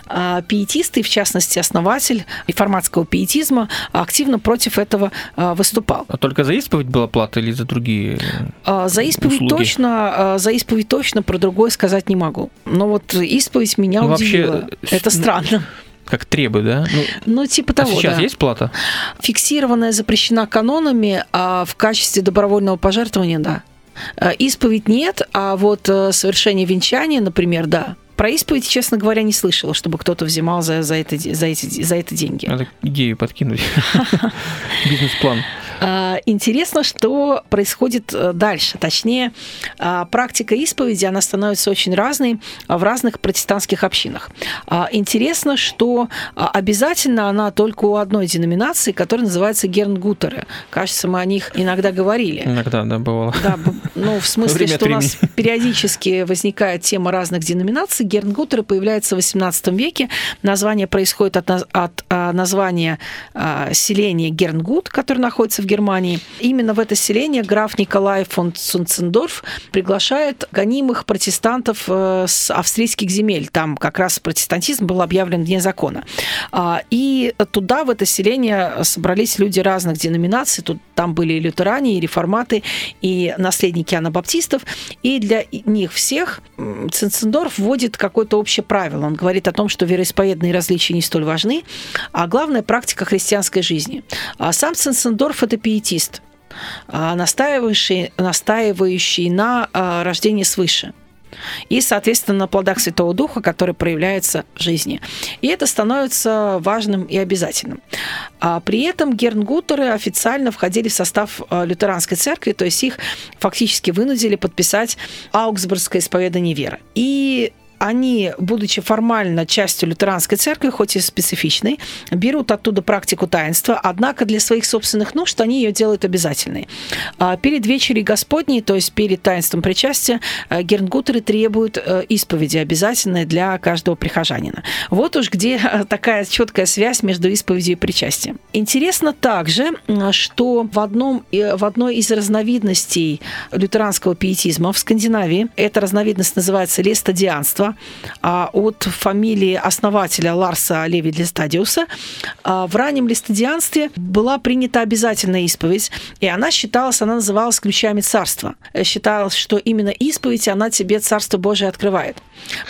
э, пиетисты, в частности, основатель реформатского пиетизма, активно против этого э, выступал. А только за исповедь была плата или за другие э, За исповедь услуги? точно, э, за исповедь точно, про другое сказать не могу. Но вот исповедь меня ну, удивила. Вообще, это странно как требует, да? Ну, ну типа того, а сейчас да. есть плата? Фиксированная запрещена канонами, а в качестве добровольного пожертвования, да. Э, исповедь нет, а вот э, совершение венчания, например, да. Про исповедь, честно говоря, не слышала, чтобы кто-то взимал за, за, это, за, эти, за это деньги. Надо идею подкинуть. Бизнес-план. А, интересно, что происходит э, дальше. Точнее, а, практика исповеди, она становится очень разной в разных протестантских общинах. А, интересно, что обязательно она только у одной деноминации, которая называется Гернгутеры. Кажется, мы о них иногда говорили. Иногда, да, бывало. Да, ну, в смысле, что у нас периодически возникает тема разных деноминаций. Гернгутеры появляются в XVIII веке. Название происходит от, от названия селения Гернгут, которое находится в Германии. Именно в это селение граф Николай фон Цунцендорф приглашает гонимых протестантов э, с австрийских земель. Там как раз протестантизм был объявлен вне закона. А, и туда, в это селение, собрались люди разных деноминаций. Тут, там были и лютеране, и реформаты, и наследники анабаптистов. И для них всех Цинцендорф вводит какое-то общее правило. Он говорит о том, что вероисповедные различия не столь важны, а главная практика христианской жизни. А сам Цинцендорф – это пиетист, а, настаивающий, настаивающий на а, рождении свыше и, соответственно, на плодах Святого Духа, которые проявляются в жизни. И это становится важным и обязательным. А при этом гернгутеры официально входили в состав лютеранской церкви, то есть их фактически вынудили подписать Аугсбургское исповедание веры. И они, будучи формально частью лютеранской церкви, хоть и специфичной, берут оттуда практику таинства, однако для своих собственных нужд они ее делают обязательной. А перед вечерей Господней, то есть перед таинством причастия, э, гернгутеры требуют э, исповеди обязательной для каждого прихожанина. Вот уж где э, такая четкая связь между исповедью и причастием. Интересно также, что в, одном, в одной из разновидностей лютеранского пиетизма в Скандинавии, эта разновидность называется лестодианство, была а, от фамилии основателя Ларса Леви Листадиуса. А, в раннем листадианстве была принята обязательная исповедь, и она считалась, она называлась ключами царства. Считалось, что именно исповедь, она тебе Царство Божие открывает.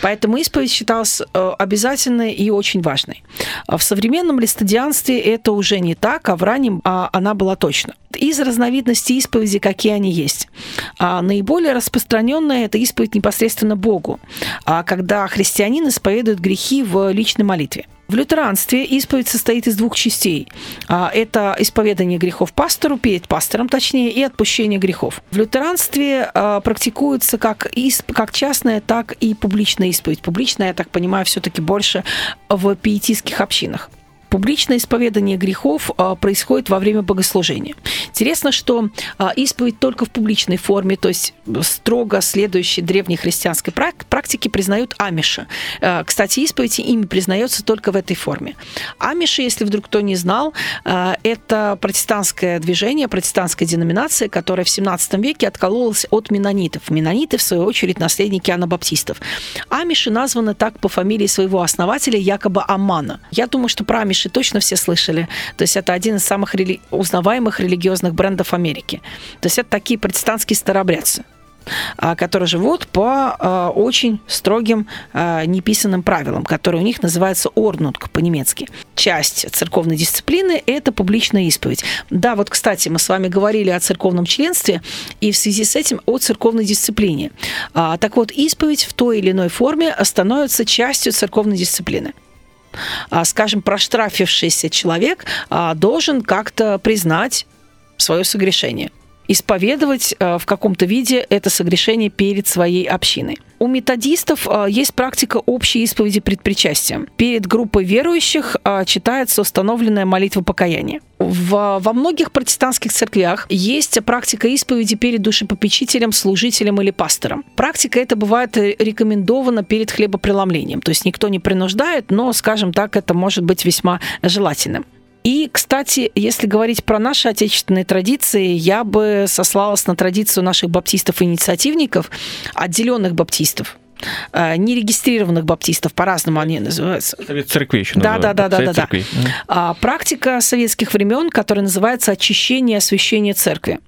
Поэтому исповедь считалась э, обязательной и очень важной. В современном листадианстве это уже не так, а в раннем а, она была точно. Из разновидностей исповеди, какие они есть. А наиболее распространенная это исповедь непосредственно Богу, а когда христианин исповедует грехи в личной молитве. В лютеранстве исповедь состоит из двух частей. А, это исповедание грехов пастору, перед пастором точнее, и отпущение грехов. В лютеранстве а, практикуется как, исп, как частная, так и публичная исповедь. Публичная, я так понимаю, все-таки больше в пиетистских общинах. Публичное исповедание грехов а, происходит во время богослужения. Интересно, что а, исповедь только в публичной форме, то есть строго следующей древней христианской практике признают амиши. А, кстати, исповедь ими признается только в этой форме. Амиши, если вдруг кто не знал, это протестантское движение, протестантская деноминация, которая в 17 веке откололась от менонитов. Менониты, в свою очередь, наследники анабаптистов. Амиши названы так по фамилии своего основателя, якобы Амана. Я думаю, что про амиши Миши точно все слышали. То есть это один из самых рели... узнаваемых религиозных брендов Америки. То есть это такие протестантские старообрядцы а, которые живут по а, очень строгим а, неписанным правилам, которые у них называются орнутк по-немецки. Часть церковной дисциплины – это публичная исповедь. Да, вот, кстати, мы с вами говорили о церковном членстве и в связи с этим о церковной дисциплине. Так вот, исповедь в той или иной форме становится частью церковной дисциплины. А, скажем, проштрафившийся человек а, должен как-то признать свое согрешение исповедовать а, в каком-то виде это согрешение перед своей общиной. У методистов есть практика общей исповеди пред причастием. Перед группой верующих читается установленная молитва покаяния. В, во многих протестантских церквях есть практика исповеди перед душепопечителем, служителем или пастором. Практика эта бывает рекомендована перед хлебопреломлением. То есть никто не принуждает, но, скажем так, это может быть весьма желательным. И, кстати, если говорить про наши отечественные традиции, я бы сослалась на традицию наших баптистов-инициативников, отделенных баптистов, Э, нерегистрированных баптистов, по-разному они называются. Совет церкви еще да, называют. Да, да, да, да, да. А, практика советских времен, которая называется очищение и освящение церкви.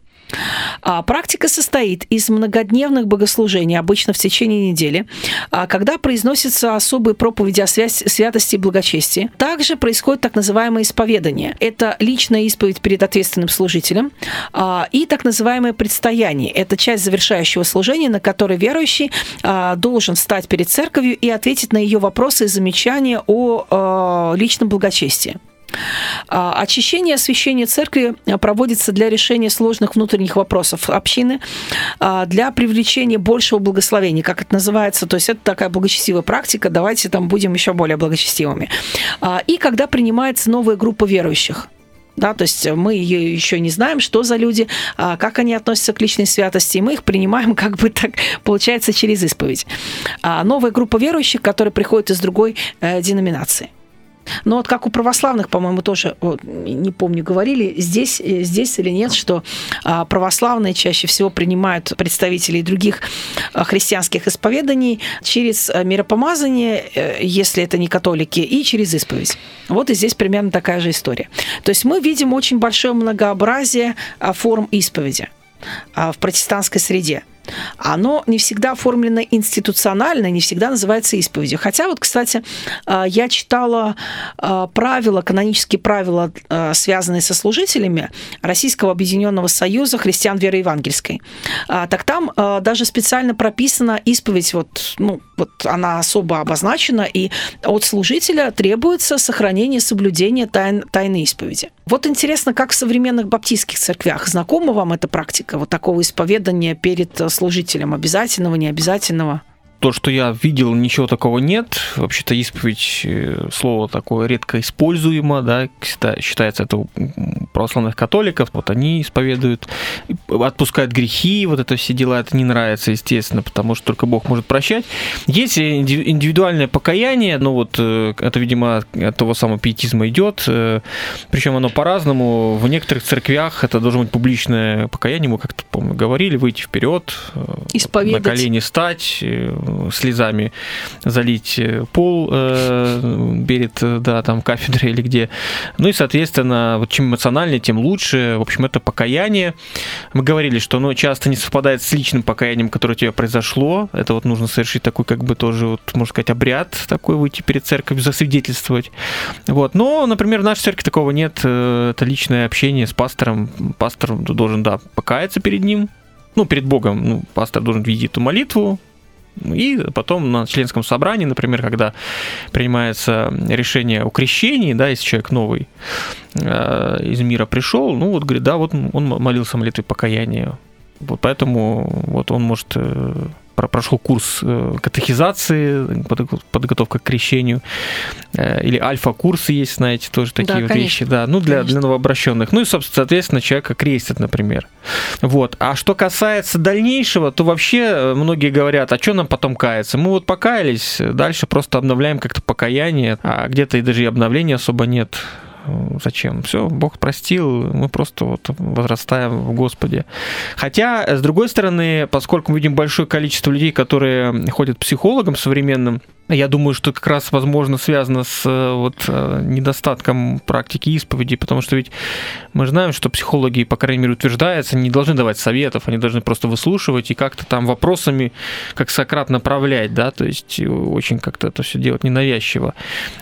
А, практика состоит из многодневных богослужений, обычно в течение недели, а, когда произносятся особые проповеди о святости и благочестии. Также происходит так называемое исповедание. Это личная исповедь перед ответственным служителем а, и так называемое предстояние. Это часть завершающего служения, на которой верующий должен встать перед церковью и ответить на ее вопросы и замечания о личном благочестии. А, очищение и освящение церкви а, проводится для решения сложных внутренних вопросов общины, а, для привлечения большего благословения, как это называется. То есть это такая благочестивая практика, давайте там будем еще более благочестивыми. И когда принимается новая группа верующих да, то есть мы еще не знаем, что за люди, как они относятся к личной святости, и мы их принимаем как бы так, получается, через исповедь. новая группа верующих, которые приходят из другой э, деноминации. Но вот как у православных, по-моему, тоже, не помню, говорили, здесь, э, здесь или нет, что а, православные чаще всего принимают представителей других а, христианских исповеданий через э, миропомазание, э, если это не католики, и через исповедь. Вот и здесь примерно такая же история. То есть мы видим очень большое многообразие а, форм исповеди в протестантской среде оно не всегда оформлено институционально, не всегда называется исповедью. Хотя вот, кстати, а, я читала а, правила, канонические правила, а, связанные со служителями Российского Объединенного Союза христиан веры евангельской. Так там даже специально прописана исповедь, вот, ну, вот она особо обозначена, и от служителя требуется сохранение соблюдения тайн, тайны исповеди. Вот интересно, как в современных баптистских церквях знакома вам эта практика вот такого исповедания перед служителем обязательного, необязательного? То, что я видел, ничего такого нет. Вообще-то исповедь, э, слово такое редко используемо, да, считается это у православных католиков. Вот они исповедуют, отпускают грехи, вот это все дела, это не нравится, естественно, потому что только Бог может прощать. Есть индивидуальное покаяние, но вот э, это, видимо, от того самого пиетизма идет, э, причем оно по-разному. В некоторых церквях это должно быть публичное покаяние, мы как-то, помню, говорили, выйти вперед, на колени стать, слезами залить пол э, перед, да, там, кафедрой или где. Ну и, соответственно, вот чем эмоциональнее, тем лучше. В общем, это покаяние. Мы говорили, что оно часто не совпадает с личным покаянием, которое у тебя произошло. Это вот нужно совершить такой, как бы тоже, вот, можно сказать, обряд такой, выйти перед церковью, засвидетельствовать. Вот. Но, например, в нашей церкви такого нет. Это личное общение с пастором. Пастор должен, да, покаяться перед ним, ну, перед Богом, ну, пастор должен видеть эту молитву, и потом на членском собрании, например, когда принимается решение о крещении, да, если человек новый э, из мира пришел, ну вот говорит, да, вот он молился молитвой покаяния. Вот поэтому вот он может э, прошел курс э, катехизации, подготовка к крещению, э, или альфа-курсы есть, знаете, тоже такие да, вот конечно. вещи, да, ну для, для новообращенных. Ну и, собственно, соответственно, человека крестят, например. Вот. А что касается дальнейшего, то вообще э, многие говорят, а что нам потом каяться? Мы вот покаялись, дальше просто обновляем как-то покаяние, а где-то и даже и обновления особо нет зачем? Все, Бог простил, мы просто вот возрастаем в Господе. Хотя, с другой стороны, поскольку мы видим большое количество людей, которые ходят к психологам современным, я думаю, что как раз, возможно, связано с э, вот, э, недостатком практики исповеди, потому что ведь мы знаем, что психологи, по крайней мере, утверждается, не должны давать советов, они должны просто выслушивать и как-то там вопросами, как Сократ, направлять, да, то есть очень как-то это все делать ненавязчиво.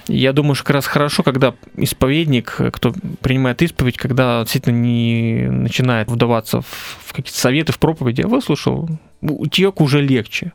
Я думаю, что как раз хорошо, когда исповедник, кто принимает исповедь, когда действительно не начинает вдаваться в какие-то советы, в проповеди, а выслушал, человеку уже легче.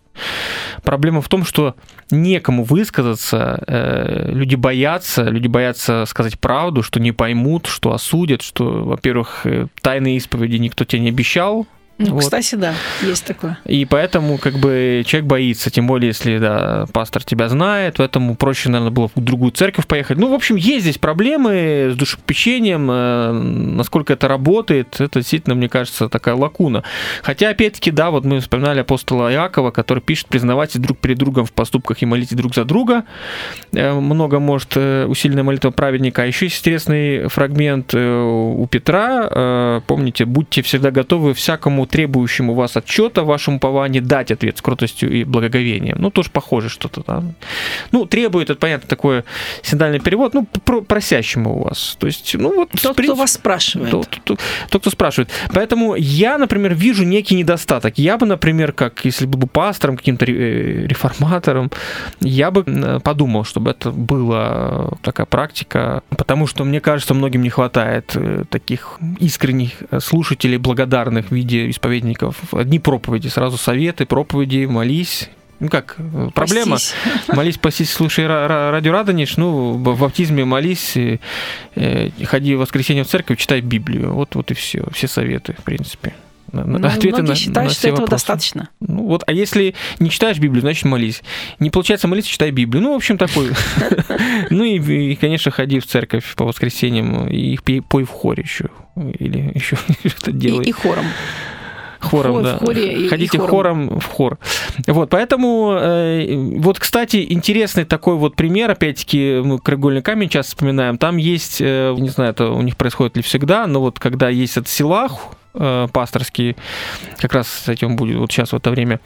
Проблема в том, что некому высказаться, э, люди боятся, люди боятся сказать правду, что не поймут, что осудят, что, во-первых, э, тайные исповеди никто тебе не обещал, ну, вот. кстати, да, есть такое. И поэтому, как бы, человек боится, тем более, если, да, пастор тебя знает, поэтому проще, наверное, было в другую церковь поехать. Ну, в общем, есть здесь проблемы с душепечением, э, насколько это работает, это действительно, мне кажется, такая лакуна. Хотя, опять-таки, да, вот мы вспоминали апостола Иакова, который пишет, признавайтесь друг перед другом в поступках и молите друг за друга. Э, много может э, усиленная молитва праведника. А еще есть интересный фрагмент у Петра. Помните, будьте всегда готовы всякому требующему вас отчета в вашем уповании дать ответ с кротостью и благоговением. Ну, тоже похоже что-то там. Ну, требует, это понятно, такой синодальный перевод, ну, про просящему у вас. То есть, ну, вот... Тот, принципе, кто вас спрашивает. Тот, тот, тот, кто спрашивает. Поэтому я, например, вижу некий недостаток. Я бы, например, как если бы был пастором, каким-то э, реформатором, я бы подумал, чтобы это была такая практика, потому что, мне кажется, многим не хватает э, таких искренних э, слушателей, благодарных в виде исповедников. Одни проповеди, сразу советы, проповеди, молись, ну как, проблема. Постись. Молись, постись, слушай радио Радонеж, ну, в баптизме молись, э, ходи в воскресенье в церковь, читай Библию. Вот, вот и все, все советы, в принципе. Ну, Ответы многие на, считают, на что этого вопросы. достаточно. Ну, вот, а если не читаешь Библию, значит молись. Не получается молиться, читай Библию. Ну, в общем, такой. Ну и, конечно, ходи в церковь по воскресеньям и пой в хоре еще. Или еще что-то делай. И хором хором, Хор, да. В хоре Ходите и хором. хором в хор. Вот, поэтому, э, вот, кстати, интересный такой вот пример, опять-таки, мы краеугольный камень часто вспоминаем, там есть, э, не знаю, это у них происходит ли всегда, но вот когда есть этот силах, э, пасторский, как раз, кстати, он будет вот сейчас в это время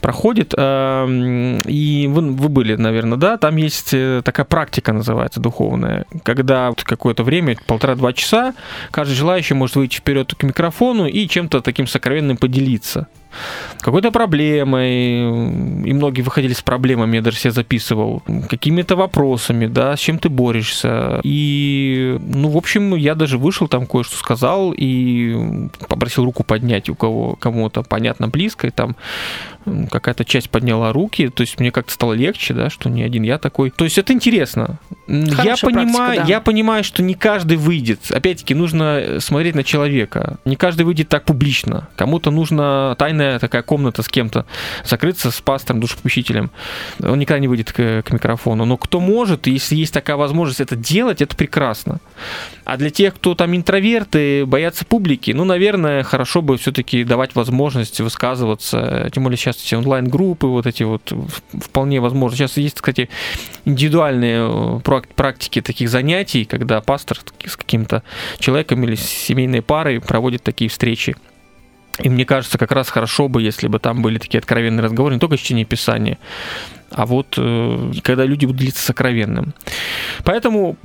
проходит, э, и вы, вы были, наверное, да, там есть э, такая практика называется духовная, когда вот какое-то время, полтора-два часа, каждый желающий может выйти вперед к микрофону и чем-то таким сокровенным поделиться какой-то проблемой, и многие выходили с проблемами, я даже себя записывал, какими-то вопросами, да, с чем ты борешься. И, ну, в общем, я даже вышел там кое-что сказал и попросил руку поднять у кого кому-то понятно близко, и там какая-то часть подняла руки, то есть мне как-то стало легче, да, что не один я такой. То есть это интересно. Хорошая я понимаю, практика, да. я понимаю, что не каждый выйдет. Опять-таки нужно смотреть на человека. Не каждый выйдет так публично. Кому-то нужна тайная такая комната с кем-то, закрыться с пастором, душепущителем. Он никогда не выйдет к, к микрофону. Но кто может, если есть такая возможность это делать, это прекрасно. А для тех, кто там интроверты, боятся публики, ну, наверное, хорошо бы все-таки давать возможность высказываться. Тем более сейчас эти онлайн-группы, вот эти вот вполне возможно. Сейчас есть, кстати, индивидуальные э, практики таких занятий, когда пастор с каким-то человеком или с семейной парой проводит такие встречи И мне кажется, как раз хорошо бы, если бы там были такие откровенные разговоры, не только чтение Писания, а вот э, когда люди будут делиться сокровенным. Поэтому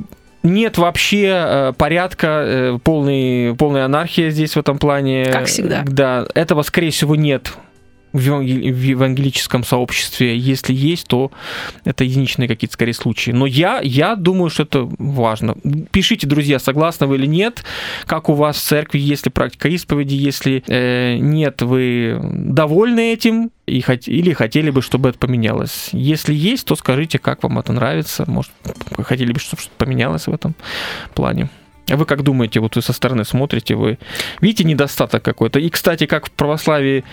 нет вообще э, порядка, э, полный, полная анархия здесь в этом плане. Как всегда. Да, этого, скорее всего, нет в евангелическом сообществе, если есть, то это единичные какие-то скорее случаи. Но я, я думаю, что это важно. Пишите, друзья, согласны вы или нет, как у вас в церкви, если практика исповеди, если э, нет, вы довольны этим, и хот- или хотели бы, чтобы это поменялось. Если есть, то скажите, как вам это нравится. Может, хотели бы, чтобы что-то поменялось в этом плане. А вы как думаете, вот вы со стороны смотрите, вы видите недостаток какой-то? И, кстати, как в православии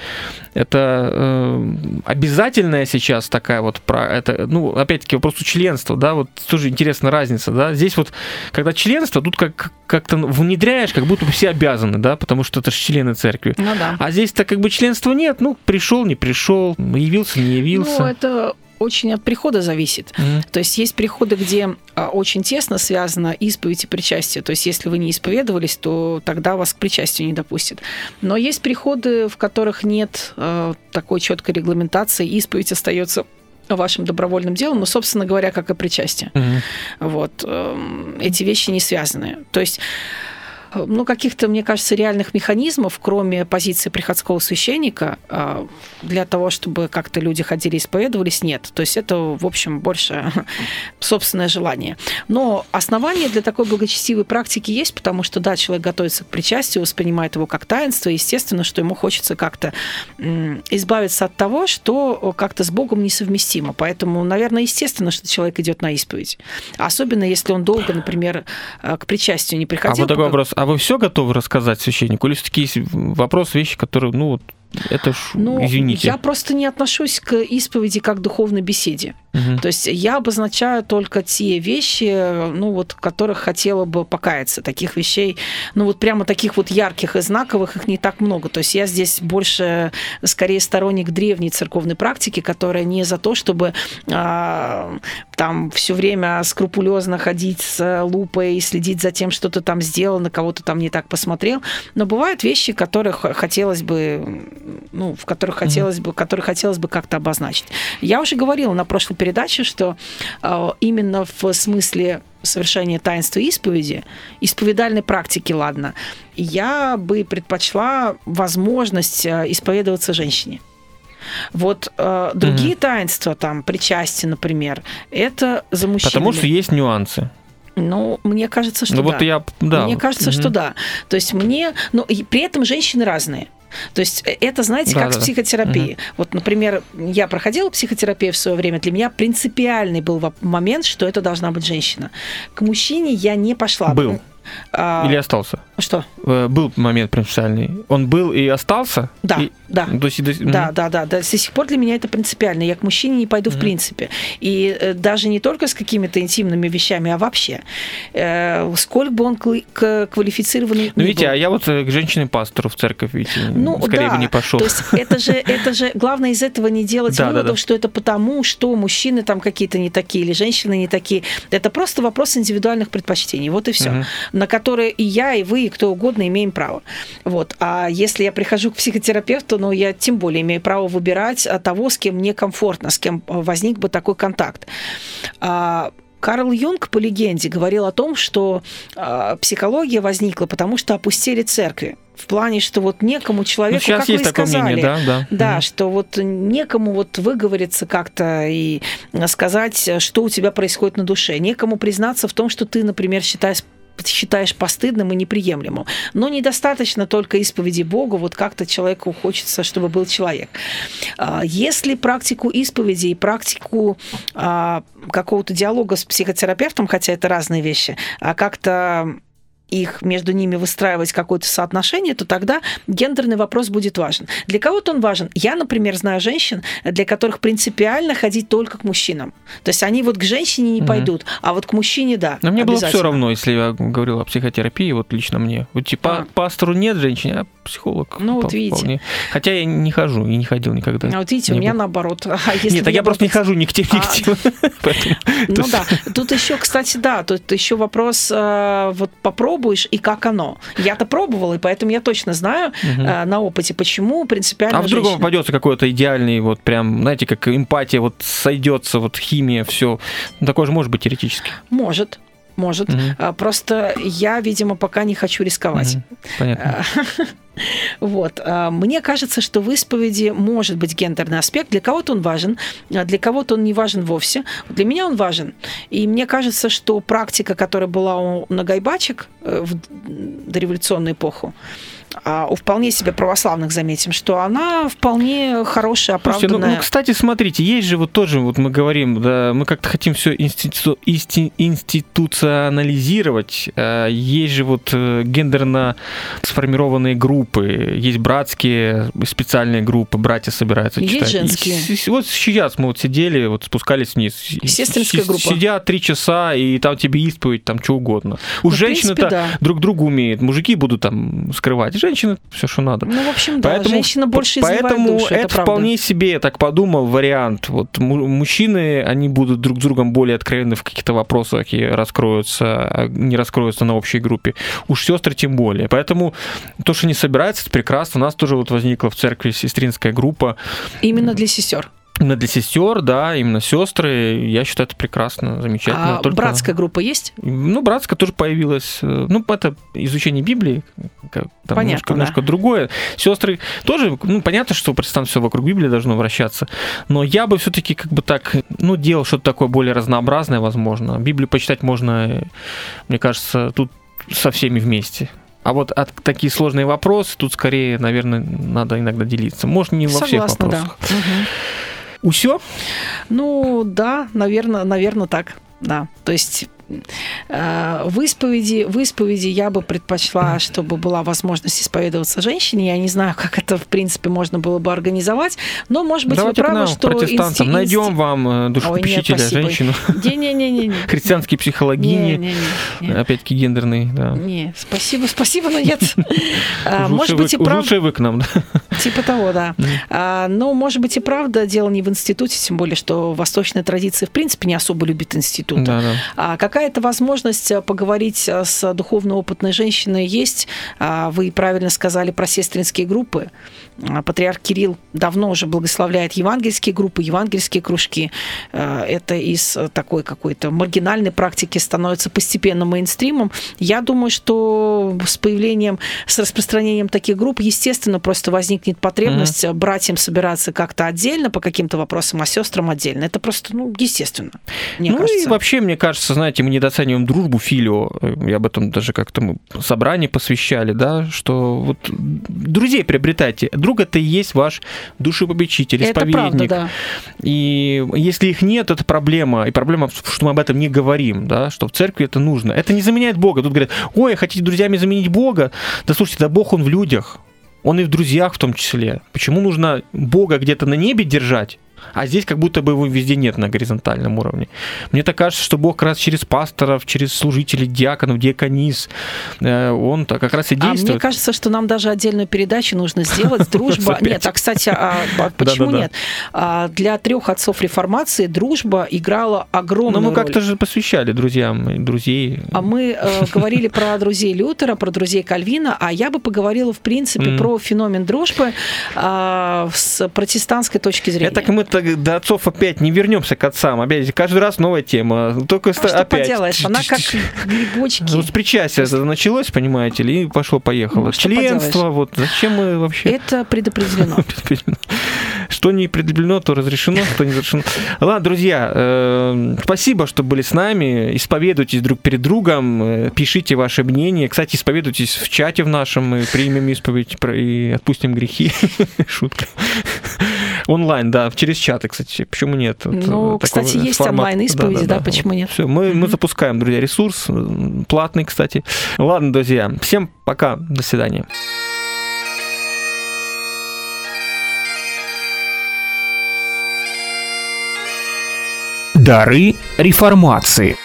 это э, обязательная сейчас такая вот про это, ну, опять-таки вопрос членства, да, вот тоже интересная разница, да. Здесь вот, когда членство, тут как как-то внедряешь, как будто бы все обязаны, да, потому что это же члены церкви. Ну да. А здесь-то как бы членства нет, ну, пришел, не пришел, явился, не явился. Ну, это очень от прихода зависит. Мгм. То есть есть приходы, где а, очень тесно связано исповедь и причастие. То есть если вы не исповедовались, то тогда вас к причастию не допустят. Но есть приходы, в которых нет а, такой четкой регламентации, исповедь остается вашим добровольным делом, но, собственно говоря, как и причастие. Мгм. Вот. эм, Эти вещи не связаны. То есть ну, каких-то, мне кажется, реальных механизмов, кроме позиции приходского священника, а, для того, чтобы как-то люди ходили и исповедовались, нет. То есть это, в общем, больше собственное желание. Но основания для такой благочестивой практики есть, потому что, да, человек готовится к причастию, воспринимает его как таинство, и естественно, что ему хочется как-то избавиться от того, что как-то с Богом несовместимо. Поэтому, наверное, естественно, что человек идет на исповедь. Особенно если он долго, например, э, к причастию не А приходил. вот такой вопрос. А вы все готовы рассказать священнику? Или все-таки есть вопросы, вещи, которые, ну, вот, это ж, Ну, извините. я просто не отношусь к исповеди как к духовной беседе. Мгм. То есть я обозначаю только те вещи, ну вот, которых хотела бы покаяться. Таких вещей, ну вот прямо таких вот ярких и знаковых их не так много. То есть я здесь больше, скорее, сторонник древней церковной практики, которая не за то, чтобы а, там все время скрупулезно ходить с лупой и следить за тем, что ты там сделал, на кого-то там не так посмотрел. Но бывают вещи, которых хотелось бы, ну, в которых хотелось бы, которые хотелось бы как-то обозначить. Я уже говорила на прошлой передаче, что э, именно в смысле совершения таинства исповеди, исповедальной практики, ладно, я бы предпочла возможность э, исповедоваться женщине. Вот э, другие таинства, там, причастие, например, это за мужчинами. Потому что есть нюансы. Ну, мне кажется, что ну да. вот я, да. Мне кажется, Мгм. что да. То есть мне, но и при этом женщины разные. То есть э, это, знаете, Да, как да, в да. психотерапии. Вот, например, я проходила психотерапию в свое время. Для меня принципиальный был момент, что это должна быть женщина. К мужчине я не пошла. Был. А, Или остался? Что? Э, Был момент принципиальный. Он был и остался? Да, И- да. Ну, до сих- Да, да, да, да. До сих пор для меня это принципиально. Я к мужчине не пойду в принципе. И э, даже не только с какими-то интимными вещами, а вообще. Э, сколько бы он квалифицированный Ну, видите, был. а я вот э, к женщине-пастору в церковь, видите, Ну, скорее да. бы не пошел. То есть это же, это же главное из этого не делать Да, да, выводов, да. что это потому, что мужчины там какие-то не такие или женщины не такие. Это просто вопрос индивидуальных предпочтений. Вот и все. Мгм. На которые и я, и вы, и кто угодно имеем право. Вот. А если я прихожу к психотерапевту, ну, я тем более имею право выбирать а, того, с кем мне комфортно, с кем а, возник бы такой контакт. А, Карл Юнг, по легенде, говорил о том, что а, психология возникла, потому что опустили церкви. В плане, что вот некому Ну, человеку, сейчас как есть вы такое сказали, мнение, да, да. да, Мгм. что вот некому вот выговориться как-то и сказать, что у тебя происходит на душе. Некому признаться в том, что ты, например, считаешь считаешь постыдным и неприемлемым. Но недостаточно только исповеди Богу, вот как-то человеку хочется, чтобы был человек. А, Если практику исповеди и практику а, какого-то диалога с психотерапевтом, хотя это разные вещи, а как-то их между ними выстраивать какое-то соотношение, то тогда гендерный вопрос будет важен. Для кого-то он важен. Я, например, знаю женщин, для которых принципиально ходить только к мужчинам. То есть они вот к женщине не Мгм. пойдут, а вот к мужчине да. Но мне было все равно, если я говорил о психотерапии, вот лично мне. Вот типа А. пастору нет женщине, а психолог. Ну, вот видите. вполне. Хотя я не хожу и не ходил никогда. А вот видите, у меня был. наоборот. А если Нет, а я просто не хожу ни к тем, ни к А. тем. Поэтому Ну да, тут еще, кстати, да, тут еще вопрос э, вот попробовать пробуешь и как оно. Я-то пробовала, и поэтому я точно знаю угу. на опыте, почему принципиально А вдруг женщина... попадется какой-то идеальный, вот прям, знаете, как эмпатия, вот сойдется, вот химия, все. Такое же может быть теоретически. Может может. Угу. Просто я, видимо, пока не хочу рисковать. Угу. Понятно. Вот. А, мне кажется, что в исповеди может быть гендерный аспект. Для кого-то он важен, а для кого-то он не важен вовсе. Для меня он важен. И мне кажется, что практика, которая была у Нагайбачек э, в дореволюционную эпоху, а у вполне себе православных заметим, что она вполне хорошая, оправданная. Слушайте, ну, ну, кстати, смотрите, есть же вот тоже, вот мы говорим, да, мы как-то хотим все институ, институционализировать. А есть же вот э, гендерно сформированные группы, есть братские специальные группы, братья собираются есть читать. женские. И, вот сейчас мы вот сидели, вот спускались вниз. Сестринская группа. Сидят три часа, и там тебе исповедь, там что угодно. У ну, женщин-то да. друг другу умеют, мужики будут там скрывать женщины все, что надо. Ну, в общем, да, поэтому, женщина больше Поэтому душу, это, это вполне себе, я так подумал, вариант. Вот мужчины, они будут друг с другом более откровенны в каких-то вопросах и раскроются, а не раскроются на общей группе. Уж сестры тем более. Поэтому то, что не собирается, это прекрасно. У нас тоже вот возникла в церкви сестринская группа. Именно для сестер. Именно для сестер, да, именно сестры. Я считаю, это прекрасно, замечательно. А Только... братская группа есть? Ну, братская тоже появилась. Ну, это изучение Библии, там Понятно, немножко, да. немножко другое. Сестры тоже, ну, понятно, что протестант все вокруг Библии должно вращаться, но я бы все-таки как бы так, ну, делал что-то такое более разнообразное, возможно. Библию почитать можно, мне кажется, тут со всеми вместе. А вот от, такие сложные вопросы, тут скорее, наверное, надо иногда делиться. Может, не во Согласна, всех вопросах. Да. Угу. Усё? Ну, да, наверное, наверное, так. Да. То есть в исповеди, в исповеди я бы предпочла, чтобы была возможность исповедоваться женщине. Я не знаю, как это, в принципе, можно было бы организовать, но, может быть, Давайте вы правы, нам, что... Протестантам. Инсти... Найдем вам э, душепопечителя, Ой, женщину. Не-не-не. Христианские психологини. Опять-таки гендерные. Да. Не, спасибо, спасибо, но нет. А, может быть, и правда... Вы к нам. Типа того, да. А, но, может быть, и правда, дело не в институте, тем более, что восточная традиция, в принципе, не особо любит институты. А как какая-то возможность э, поговорить э, с духовно опытной женщиной есть. А, вы правильно сказали про сестринские группы. А, патриарх Кирилл давно уже благословляет евангельские группы, евангельские кружки. Э, это из такой какой-то маргинальной практики становится постепенно мейнстримом. Я думаю, что с появлением, с распространением таких групп, естественно, просто возникнет потребность mm-hmm. братьям собираться как-то отдельно по каким-то вопросам, а сестрам отдельно. Это просто, ну, естественно. Мне ну кажется. и вообще, мне кажется, знаете, мы недооцениваем дружбу филио. Я об этом даже как-то мы собрание посвящали, да, что вот друзей приобретайте. Друг это и есть ваш душепопечитель, это исповедник. Правда, да. И если их нет, это проблема. И проблема, что мы об этом не говорим, да, что в церкви это нужно. Это не заменяет Бога. Тут говорят, ой, хотите друзьями заменить Бога? Да слушайте, да Бог он в людях. Он и в друзьях в том числе. Почему нужно Бога где-то на небе держать? А здесь как будто бы его везде нет на горизонтальном уровне. Мне так кажется, что Бог как раз через пасторов, через служителей, диаконов, диаконис, э, он -то как раз и действует. А мне кажется, что нам даже отдельную передачу нужно сделать. Дружба... Нет, а, кстати, а, а почему нет? А, для трех отцов реформации дружба играла огромную Но мы как-то же посвящали друзьям друзей. А мы э, говорили про друзей Лютера, про друзей Кальвина, а я бы поговорила, в принципе, про феномен дружбы с протестантской точки зрения. Это мы до отцов опять не вернемся к отцам. Опять каждый раз новая тема. Только а что опять. поделаешь, она как грибочки. Ну, с причастия это началось, понимаете ли, и пошло-поехало. Ну, Членство, вот зачем мы вообще... Это предопределено. Что не предопределено, то разрешено, что не разрешено. Ладно, друзья, э, спасибо, что были с нами. Исповедуйтесь друг перед другом, э, пишите ваше мнение. Кстати, исповедуйтесь в чате в нашем, мы примем исповедь и отпустим грехи. Шутка. Онлайн, да, через чаты, кстати. Почему нет? Ну, вот, кстати, есть онлайн-исповеди, да, да, да, почему нет? Все, мы, mm-hmm. мы запускаем, друзья, ресурс, платный, кстати. Ладно, друзья, всем пока, до свидания. Дары реформации.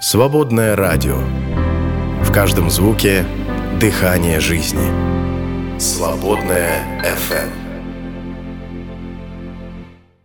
Свободное радио. В каждом звуке дыхание жизни. Свободное FM.